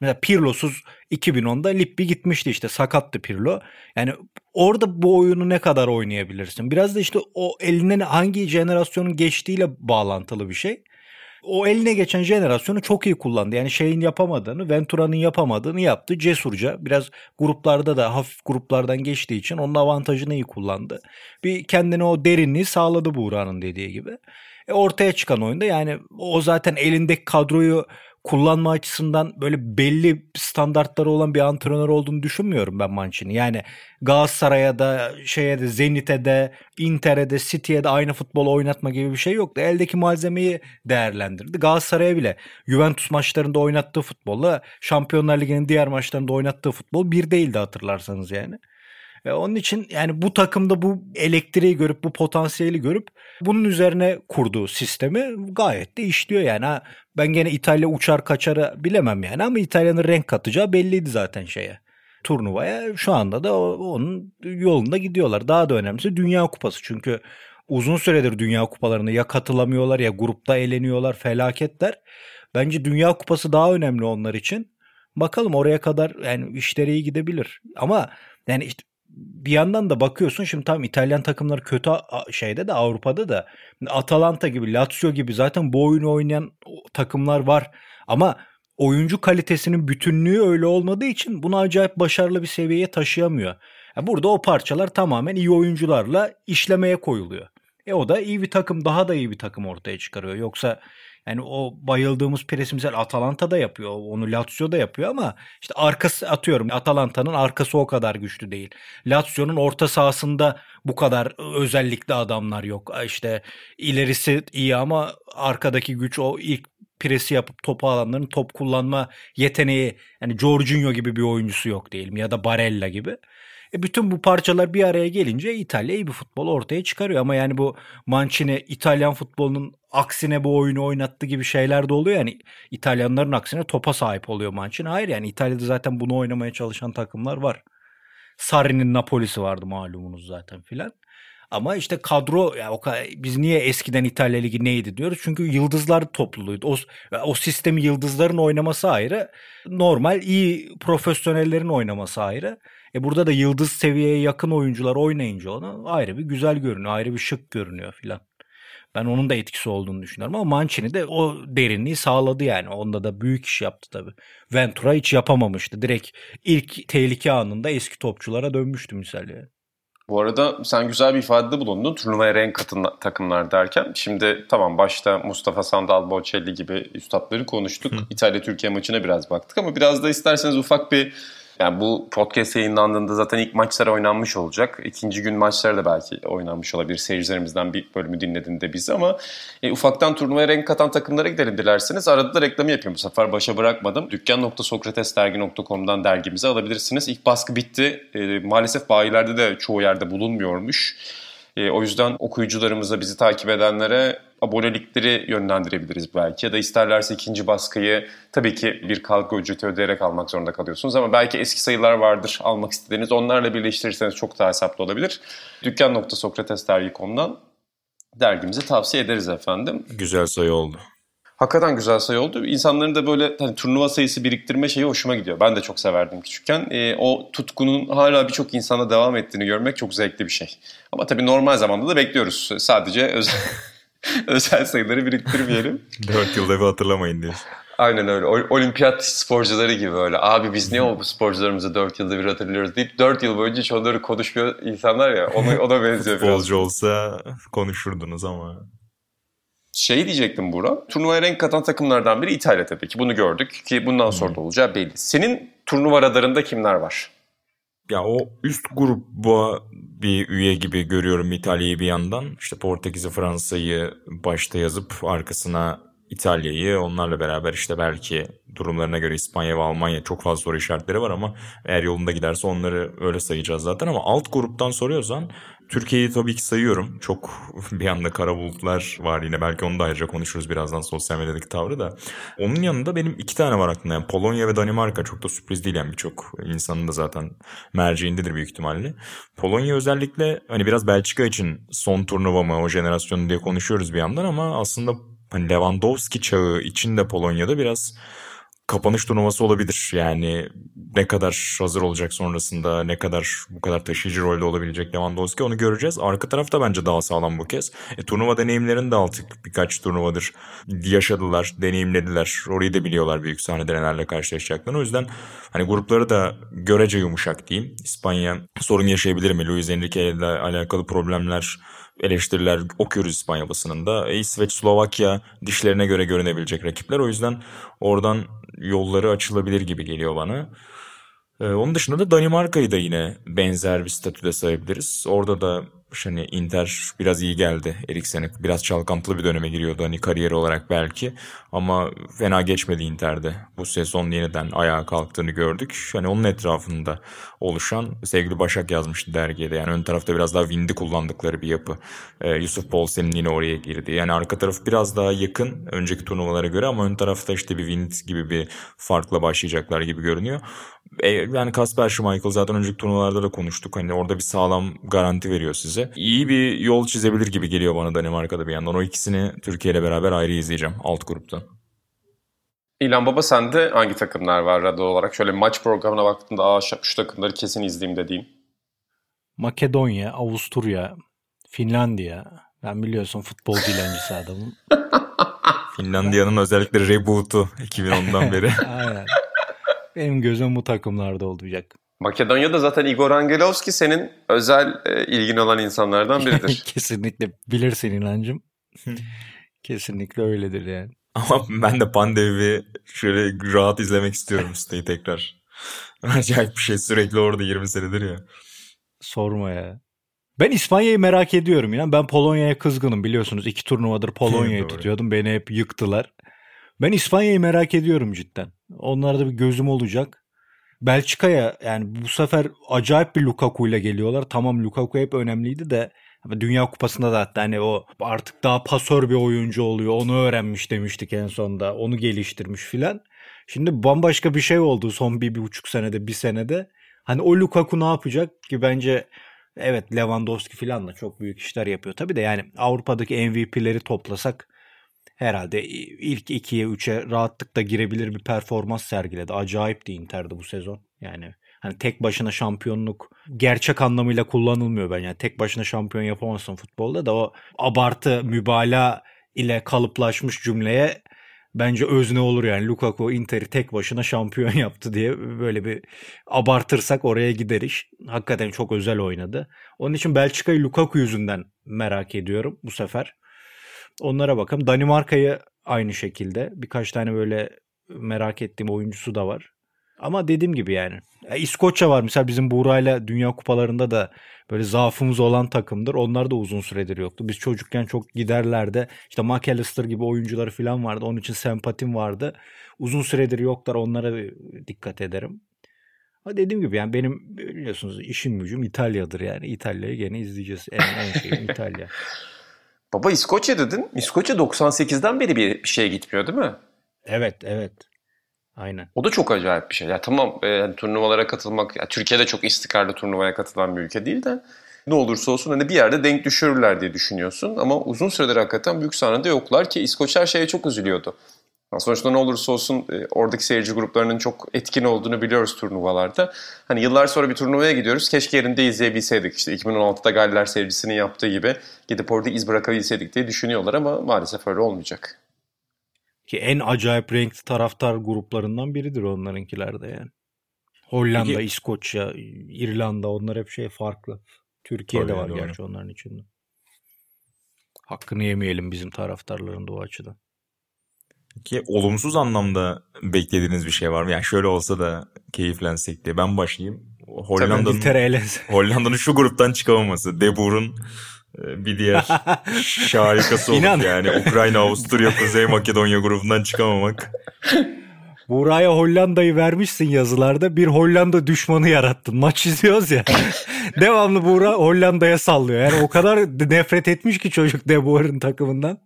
Mesela Pirlo'suz 2010'da Lippi gitmişti işte sakattı Pirlo. Yani orada bu oyunu ne kadar oynayabilirsin? Biraz da işte o eline hangi jenerasyonun geçtiğiyle bağlantılı bir şey o eline geçen jenerasyonu çok iyi kullandı. Yani şeyin yapamadığını, Ventura'nın yapamadığını yaptı. Cesurca biraz gruplarda da hafif gruplardan geçtiği için onun avantajını iyi kullandı. Bir kendine o derinliği sağladı Buğra'nın dediği gibi. E ortaya çıkan oyunda yani o zaten elindeki kadroyu kullanma açısından böyle belli standartları olan bir antrenör olduğunu düşünmüyorum ben Mancini. Yani Galatasaray'a da şeye de Zenit'e de Inter'e de City'ye de aynı futbol oynatma gibi bir şey yoktu. Eldeki malzemeyi değerlendirdi. Galatasaray'a bile Juventus maçlarında oynattığı futbolla Şampiyonlar Ligi'nin diğer maçlarında oynattığı futbol bir değildi hatırlarsanız yani. Ve onun için yani bu takımda bu elektriği görüp bu potansiyeli görüp bunun üzerine kurduğu sistemi gayet de işliyor yani. Ha, ben gene İtalya uçar kaçarı bilemem yani ama İtalya'nın renk katacağı belliydi zaten şeye turnuvaya. Şu anda da onun yolunda gidiyorlar. Daha da önemlisi Dünya Kupası çünkü uzun süredir Dünya Kupalarına ya katılamıyorlar ya grupta eğleniyorlar felaketler. Bence Dünya Kupası daha önemli onlar için. Bakalım oraya kadar yani işleri iyi gidebilir. Ama yani işte bir yandan da bakıyorsun şimdi tam İtalyan takımları kötü şeyde de Avrupa'da da Atalanta gibi Lazio gibi zaten bu oyunu oynayan takımlar var. Ama oyuncu kalitesinin bütünlüğü öyle olmadığı için bunu acayip başarılı bir seviyeye taşıyamıyor. Yani burada o parçalar tamamen iyi oyuncularla işlemeye koyuluyor. E o da iyi bir takım daha da iyi bir takım ortaya çıkarıyor. Yoksa yani o bayıldığımız pres misal Atalanta da yapıyor. Onu Lazio da yapıyor ama işte arkası atıyorum Atalanta'nın arkası o kadar güçlü değil. Lazio'nun orta sahasında bu kadar özellikli adamlar yok. İşte ilerisi iyi ama arkadaki güç o ilk presi yapıp topu alanların top kullanma yeteneği yani Jorginho gibi bir oyuncusu yok diyelim ya da Barella gibi. E bütün bu parçalar bir araya gelince İtalya iyi bir futbol ortaya çıkarıyor. Ama yani bu Mancini İtalyan futbolunun aksine bu oyunu oynattı gibi şeyler de oluyor. Yani İtalyanların aksine topa sahip oluyor Mancini. Hayır yani İtalya'da zaten bunu oynamaya çalışan takımlar var. Sarri'nin Napoli'si vardı malumunuz zaten filan. Ama işte kadro ya o biz niye eskiden İtalya Ligi neydi diyoruz? Çünkü yıldızlar topluluğuydu. O, o sistemi yıldızların oynaması ayrı. Normal iyi profesyonellerin oynaması ayrı. E burada da yıldız seviyeye yakın oyuncular oynayınca ona ayrı bir güzel görünüyor. Ayrı bir şık görünüyor filan. Ben onun da etkisi olduğunu düşünüyorum ama Mancini de o derinliği sağladı yani. Onda da büyük iş yaptı tabii. Ventura hiç yapamamıştı. Direkt ilk tehlike anında eski topçulara dönmüştü misal yani. Bu arada sen güzel bir ifadede bulundun. Turnuvaya renk katın takımlar derken. Şimdi tamam başta Mustafa Sandal, Bocelli gibi üstadları konuştuk. İtalya-Türkiye maçına biraz baktık ama biraz da isterseniz ufak bir yani bu podcast yayınlandığında zaten ilk maçlar oynanmış olacak. İkinci gün maçlar da belki oynanmış olabilir. Seyircilerimizden bir bölümü dinlediğinde biz ama e, ufaktan turnuvaya renk katan takımlara gidelim dilerseniz. Arada da reklamı yapayım bu sefer başa bırakmadım. Dükkan.sokratesdergi.com'dan dergimizi alabilirsiniz. İlk baskı bitti. E, maalesef bayilerde de çoğu yerde bulunmuyormuş. E, o yüzden okuyucularımıza, bizi takip edenlere abonelikleri yönlendirebiliriz belki. Ya da isterlerse ikinci baskıyı tabii ki bir kalkı ücreti ödeyerek almak zorunda kalıyorsunuz. Ama belki eski sayılar vardır almak istediğiniz. Onlarla birleştirirseniz çok daha hesaplı olabilir. Dükkan.sokratesdergi.com'dan dergimizi tavsiye ederiz efendim. Güzel sayı oldu. Hakikaten güzel sayı oldu. İnsanların da böyle hani, turnuva sayısı biriktirme şeyi hoşuma gidiyor. Ben de çok severdim küçükken. E, o tutkunun hala birçok insana devam ettiğini görmek çok zevkli bir şey. Ama tabii normal zamanda da bekliyoruz. Sadece özel, özel sayıları biriktirmeyelim. Dört yılda bir hatırlamayın diye. Aynen öyle. Olimpiyat sporcuları gibi öyle. Abi biz niye o sporcularımızı 4 yılda bir hatırlıyoruz deyip 4 yıl boyunca hiç onları konuşmuyor insanlar ya. Ona, ona benziyor biraz. Futbolcu olsa konuşurdunuz ama. Şey diyecektim Burak. Turnuvaya renk katan takımlardan biri İtalya tabii ki. Bunu gördük ki bundan sonra da olacağı belli. Senin turnuva radarında kimler var? Ya o üst gruba bir üye gibi görüyorum İtalya'yı bir yandan. İşte Portekiz'i, Fransa'yı başta yazıp arkasına İtalya'yı onlarla beraber işte belki durumlarına göre İspanya ve Almanya çok fazla soru işaretleri var ama eğer yolunda giderse onları öyle sayacağız zaten ama alt gruptan soruyorsan Türkiye'yi tabii ki sayıyorum. Çok bir anda kara bulutlar var yine. Belki onu da ayrıca konuşuruz birazdan sosyal medyadaki tavrı da. Onun yanında benim iki tane var aklımda. Yani Polonya ve Danimarka çok da sürpriz değil yani birçok insanın da zaten merceğindedir büyük ihtimalle. Polonya özellikle hani biraz Belçika için son turnuva mı o jenerasyonu diye konuşuyoruz bir yandan ama aslında hani Lewandowski çağı içinde Polonya'da biraz kapanış turnuvası olabilir. Yani ne kadar hazır olacak sonrasında, ne kadar bu kadar taşıyıcı rolde olabilecek Lewandowski onu göreceğiz. Arka tarafta bence daha sağlam bu kez. E, turnuva deneyimlerini de artık birkaç turnuvadır yaşadılar, deneyimlediler. Orayı da biliyorlar büyük sahnede nelerle karşılaşacaklarını. O yüzden hani grupları da görece yumuşak diyeyim. İspanya sorun yaşayabilir mi? Luis Enrique ile alakalı problemler eleştiriler okuyoruz İspanya basınında. E, İsveç, Slovakya dişlerine göre görünebilecek rakipler. O yüzden oradan yolları açılabilir gibi geliyor bana. Ee, onun dışında da Danimarka'yı da yine benzer bir statüde sayabiliriz. Orada da hani Inter biraz iyi geldi Eriksen'e. Biraz çalkantılı bir döneme giriyordu hani kariyer olarak belki. Ama fena geçmedi Inter'de. Bu sezon yeniden ayağa kalktığını gördük. Hani onun etrafında oluşan sevgili Başak yazmıştı dergiye de. Yani ön tarafta biraz daha Wind'i kullandıkları bir yapı. Ee, Yusuf Bolsen'in yine oraya girdi. Yani arka taraf biraz daha yakın önceki turnuvalara göre ama ön tarafta işte bir Wind gibi bir farkla başlayacaklar gibi görünüyor. E, yani Kasper Schmeichel zaten önceki turnuvalarda da konuştuk. Hani orada bir sağlam garanti veriyor size. İyi bir yol çizebilir gibi geliyor bana Danimarka'da bir yandan. O ikisini Türkiye ile beraber ayrı izleyeceğim alt grupta. İlhan Baba sende hangi takımlar var radyo olarak? Şöyle maç programına baktığında Aa, şu takımları kesin izleyeyim dediğim. Makedonya, Avusturya, Finlandiya. Ben biliyorsun futbol dilencisi adamım. Finlandiya'nın özellikle reboot'u 2010'dan beri. Aynen. Benim gözüm bu takımlarda olacak. Makedonya'da zaten Igor Angelovski senin özel e, ilgin olan insanlardan biridir. Kesinlikle bilirsin inancım. Kesinlikle öyledir yani. Ama ben de pandemi şöyle rahat izlemek istiyorum siteyi tekrar. Acayip bir şey sürekli orada 20 senedir ya. Sorma ya. Ben İspanya'yı merak ediyorum ya. Ben Polonya'ya kızgınım biliyorsunuz. iki turnuvadır Polonya'yı tutuyordum. Beni hep yıktılar. Ben İspanya'yı merak ediyorum cidden. Onlarda bir gözüm olacak. Belçika'ya yani bu sefer acayip bir Lukaku ile geliyorlar. Tamam Lukaku hep önemliydi de Dünya Kupası'nda da hatta hani o artık daha pasör bir oyuncu oluyor. Onu öğrenmiş demiştik en sonda. Onu geliştirmiş filan. Şimdi bambaşka bir şey oldu son bir, bir buçuk senede, bir senede. Hani o Lukaku ne yapacak ki bence evet Lewandowski filan da çok büyük işler yapıyor. Tabii de yani Avrupa'daki MVP'leri toplasak herhalde ilk ikiye üçe rahatlıkla girebilir bir performans sergiledi. Acayipti Inter'de bu sezon. Yani hani tek başına şampiyonluk gerçek anlamıyla kullanılmıyor ben. Yani tek başına şampiyon yapamazsın futbolda da o abartı mübalağa ile kalıplaşmış cümleye bence özne olur yani. Lukaku Inter'i tek başına şampiyon yaptı diye böyle bir abartırsak oraya gider iş. Hakikaten çok özel oynadı. Onun için Belçika'yı Lukaku yüzünden merak ediyorum bu sefer. Onlara bakalım. Danimarka'yı aynı şekilde. Birkaç tane böyle merak ettiğim oyuncusu da var. Ama dediğim gibi yani. İskoçya var mesela bizim Buğra'yla Dünya Kupalarında da böyle zaafımız olan takımdır. Onlar da uzun süredir yoktu. Biz çocukken çok giderlerdi. İşte McAllister gibi oyuncuları falan vardı. Onun için sempatim vardı. Uzun süredir yoklar. Onlara dikkat ederim. Ama dediğim gibi yani benim biliyorsunuz işim gücüm İtalya'dır yani. İtalya'yı gene izleyeceğiz. En, en şeyim İtalya. Baba İskoçya dedin. İskoçya 98'den beri bir, bir şeye gitmiyor değil mi? Evet, evet. Aynen. O da çok acayip bir şey. Ya tamam e, turnuvalara katılmak, ya Türkiye'de çok istikrarlı turnuvaya katılan bir ülke değil de ne olursa olsun hani bir yerde denk düşürürler diye düşünüyorsun. Ama uzun süredir hakikaten büyük sahnede yoklar ki İskoçlar şeye çok üzülüyordu. Sonuçta ne olursa olsun e, oradaki seyirci gruplarının çok etkin olduğunu biliyoruz turnuvalarda. Hani yıllar sonra bir turnuvaya gidiyoruz. Keşke yerinde izleyebilseydik. İşte 2016'da Galler seyircisinin yaptığı gibi gidip orada iz bırakabilseydik diye düşünüyorlar ama maalesef öyle olmayacak. Ki en acayip renkli taraftar gruplarından biridir onlarınkiler de yani. Hollanda, Peki, İskoçya, İrlanda onlar hep şey farklı. Türkiye'de var doğru. gerçi onların içinde. Hakkını yemeyelim bizim taraftarların da o açıdan. Ki olumsuz anlamda beklediğiniz bir şey var mı? Yani şöyle olsa da keyiflensek diye. Ben başlayayım. Hollanda'nın Hollanda'nın şu gruptan çıkamaması. De Boer'un e, bir diğer şarikası olur yani. Ukrayna, Avusturya, Kuzey Makedonya grubundan çıkamamak. Buraya Hollanda'yı vermişsin yazılarda. Bir Hollanda düşmanı yarattın. Maç izliyoruz ya. Devamlı Buğra Hollanda'ya sallıyor. Yani o kadar nefret etmiş ki çocuk De Boer'ın takımından.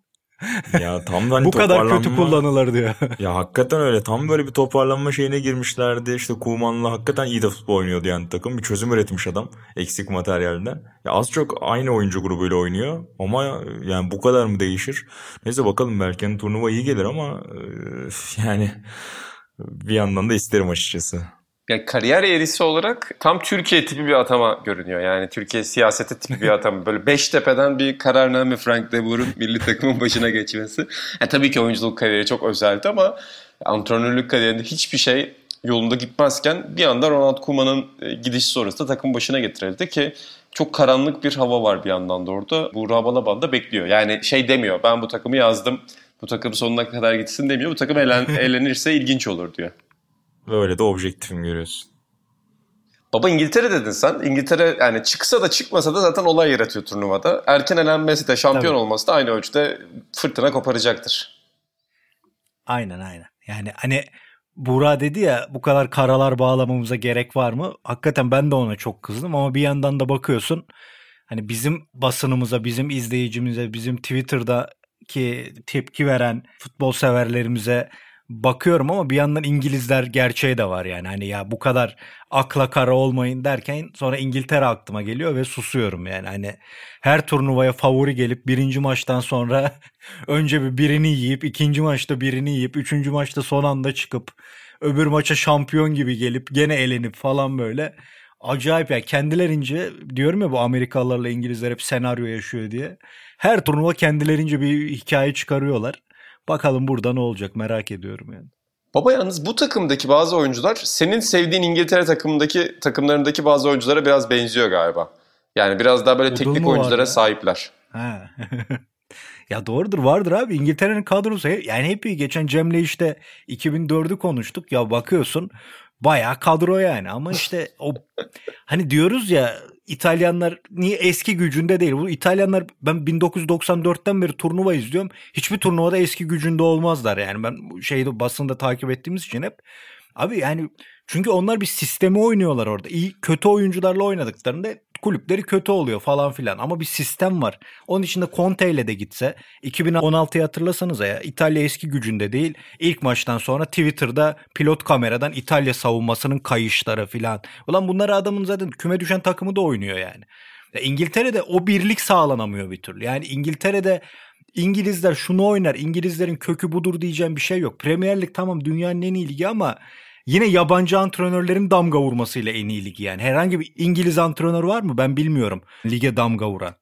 Ya tam da hani Bu kadar kötü kullanılır diyor. ya hakikaten öyle. Tam böyle bir toparlanma şeyine girmişlerdi. İşte Kuman'la hakikaten iyi de futbol oynuyordu yani takım. Bir çözüm üretmiş adam eksik materyalde. Ya az çok aynı oyuncu grubuyla oynuyor. Ama yani bu kadar mı değişir? Neyse bakalım belki hani turnuva iyi gelir ama yani bir yandan da isterim açıkçası yani kariyer eğrisi olarak tam Türkiye tipi bir atama görünüyor. Yani Türkiye siyaseti tipi bir atama. Böyle Beştepe'den bir kararname Frank de Boer'un milli takımın başına geçmesi. Yani tabii ki oyunculuk kariyeri çok özeldi ama antrenörlük kariyerinde hiçbir şey yolunda gitmezken bir anda Ronald Koeman'ın e, gidişi sonrasında takım başına getirildi ki çok karanlık bir hava var bir yandan da orada. Bu Balaban da bekliyor. Yani şey demiyor ben bu takımı yazdım bu takım sonuna kadar gitsin demiyor. Bu takım eğlen, eğlenirse ilginç olur diyor. Ve öyle de objektifim görüyorsun. Baba İngiltere dedin sen. İngiltere yani çıksa da çıkmasa da zaten olay yaratıyor turnuvada. Erken elenmesi de şampiyon Tabii. olması da aynı ölçüde fırtına koparacaktır. Aynen aynen. Yani hani Buğra dedi ya bu kadar karalar bağlamamıza gerek var mı? Hakikaten ben de ona çok kızdım ama bir yandan da bakıyorsun hani bizim basınımıza, bizim izleyicimize, bizim Twitter'daki tepki veren futbol severlerimize bakıyorum ama bir yandan İngilizler gerçeği de var yani. Hani ya bu kadar akla kara olmayın derken sonra İngiltere aklıma geliyor ve susuyorum yani. Hani her turnuvaya favori gelip birinci maçtan sonra önce bir birini yiyip ikinci maçta birini yiyip üçüncü maçta son anda çıkıp öbür maça şampiyon gibi gelip gene elenip falan böyle acayip ya kendilerince diyorum ya bu Amerikalılarla İngilizler hep senaryo yaşıyor diye. Her turnuva kendilerince bir hikaye çıkarıyorlar. Bakalım burada ne olacak merak ediyorum yani. Baba yalnız bu takımdaki bazı oyuncular senin sevdiğin İngiltere takımındaki takımlarındaki bazı oyunculara biraz benziyor galiba. Yani biraz daha böyle Udul teknik oyunculara sahipler. Ha. ya doğrudur vardır abi İngiltere'nin kadrosu yani hep iyi. Geçen Cem'le işte 2004'ü konuştuk ya bakıyorsun bayağı kadro yani ama işte o hani diyoruz ya İtalyanlar niye eski gücünde değil. Bu İtalyanlar ben 1994'ten beri turnuva izliyorum. Hiçbir turnuvada eski gücünde olmazlar yani. Ben şeyde basında takip ettiğimiz için hep Abi yani çünkü onlar bir sistemi oynuyorlar orada. İyi kötü oyuncularla oynadıklarında kulüpleri kötü oluyor falan filan. Ama bir sistem var. Onun içinde Conte ile de gitse 2016'yı hatırlasanız ya İtalya eski gücünde değil. İlk maçtan sonra Twitter'da pilot kameradan İtalya savunmasının kayışları filan. Ulan bunlar adamın zaten küme düşen takımı da oynuyor yani. Ya İngiltere'de o birlik sağlanamıyor bir türlü. Yani İngiltere'de İngilizler şunu oynar, İngilizlerin kökü budur diyeceğim bir şey yok. Premier Lig tamam dünyanın en iyi ligi ama Yine yabancı antrenörlerin damga vurmasıyla en iyi ligi yani. Herhangi bir İngiliz antrenör var mı? Ben bilmiyorum lige damga vuran.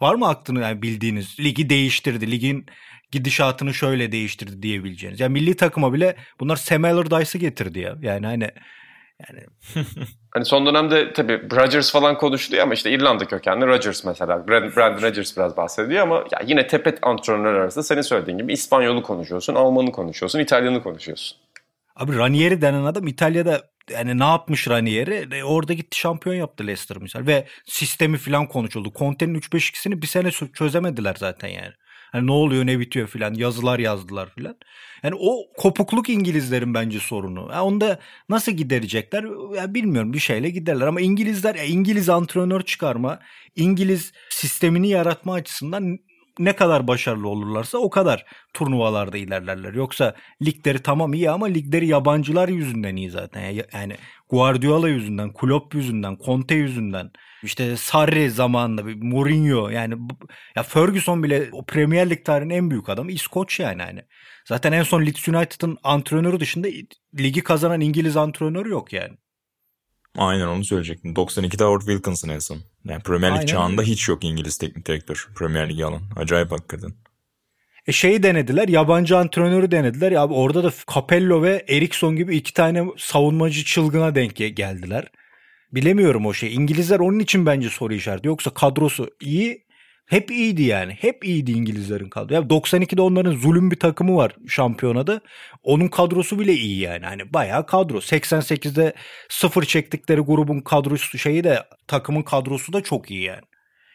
Var mı aklını yani bildiğiniz? Ligi değiştirdi. Ligin gidişatını şöyle değiştirdi diyebileceğiniz. Yani milli takıma bile bunlar Sam Allardyce'ı getirdi ya. Yani hani yani hani son dönemde tabii Rodgers falan konuşuluyor ama işte İrlanda kökenli Rodgers mesela. Brandon Rodgers biraz bahsediyor ama ya yine tepet antrenörler arasında senin söylediğin gibi İspanyolu konuşuyorsun, Almanı konuşuyorsun, İtalyanı konuşuyorsun. Abi Ranieri denen adam İtalya'da yani ne yapmış Ranieri? E, orada gitti şampiyon yaptı Leicester misal. Ve sistemi falan konuşuldu. Conte'nin 3-5-2'sini bir sene çözemediler zaten yani. Hani ne oluyor ne bitiyor filan yazılar yazdılar filan. Yani o kopukluk İngilizlerin bence sorunu. Yani onu da nasıl giderecekler ya bilmiyorum bir şeyle giderler ama İngilizler İngiliz antrenör çıkarma, İngiliz sistemini yaratma açısından ne kadar başarılı olurlarsa o kadar turnuvalarda ilerlerler. Yoksa ligleri tamam iyi ama ligleri yabancılar yüzünden iyi zaten. Yani Guardiola yüzünden, Klopp yüzünden, Conte yüzünden, işte Sarri zamanında Mourinho yani ya Ferguson bile o Premier Lig tarihinin en büyük adamı İskoç yani hani. Zaten en son Leeds United'ın antrenörü dışında ligi kazanan İngiliz antrenörü yok yani. Aynen onu söyleyecektim. 92'de Howard Wilkinson en son. Yani Premier Lig çağında hiç yok İngiliz teknik direktör Premier Ligi alan. Acayip hakikaten. E şeyi denediler, yabancı antrenörü denediler. Ya orada da Capello ve Eriksson gibi iki tane savunmacı çılgına denk geldiler. Bilemiyorum o şey. İngilizler onun için bence soru işareti. Yoksa kadrosu iyi hep iyiydi yani. Hep iyiydi İngilizlerin kadrosu. Ya 92'de onların zulüm bir takımı var şampiyonada. Onun kadrosu bile iyi yani. Hani bayağı kadro. 88'de sıfır çektikleri grubun kadrosu şeyi de takımın kadrosu da çok iyi yani.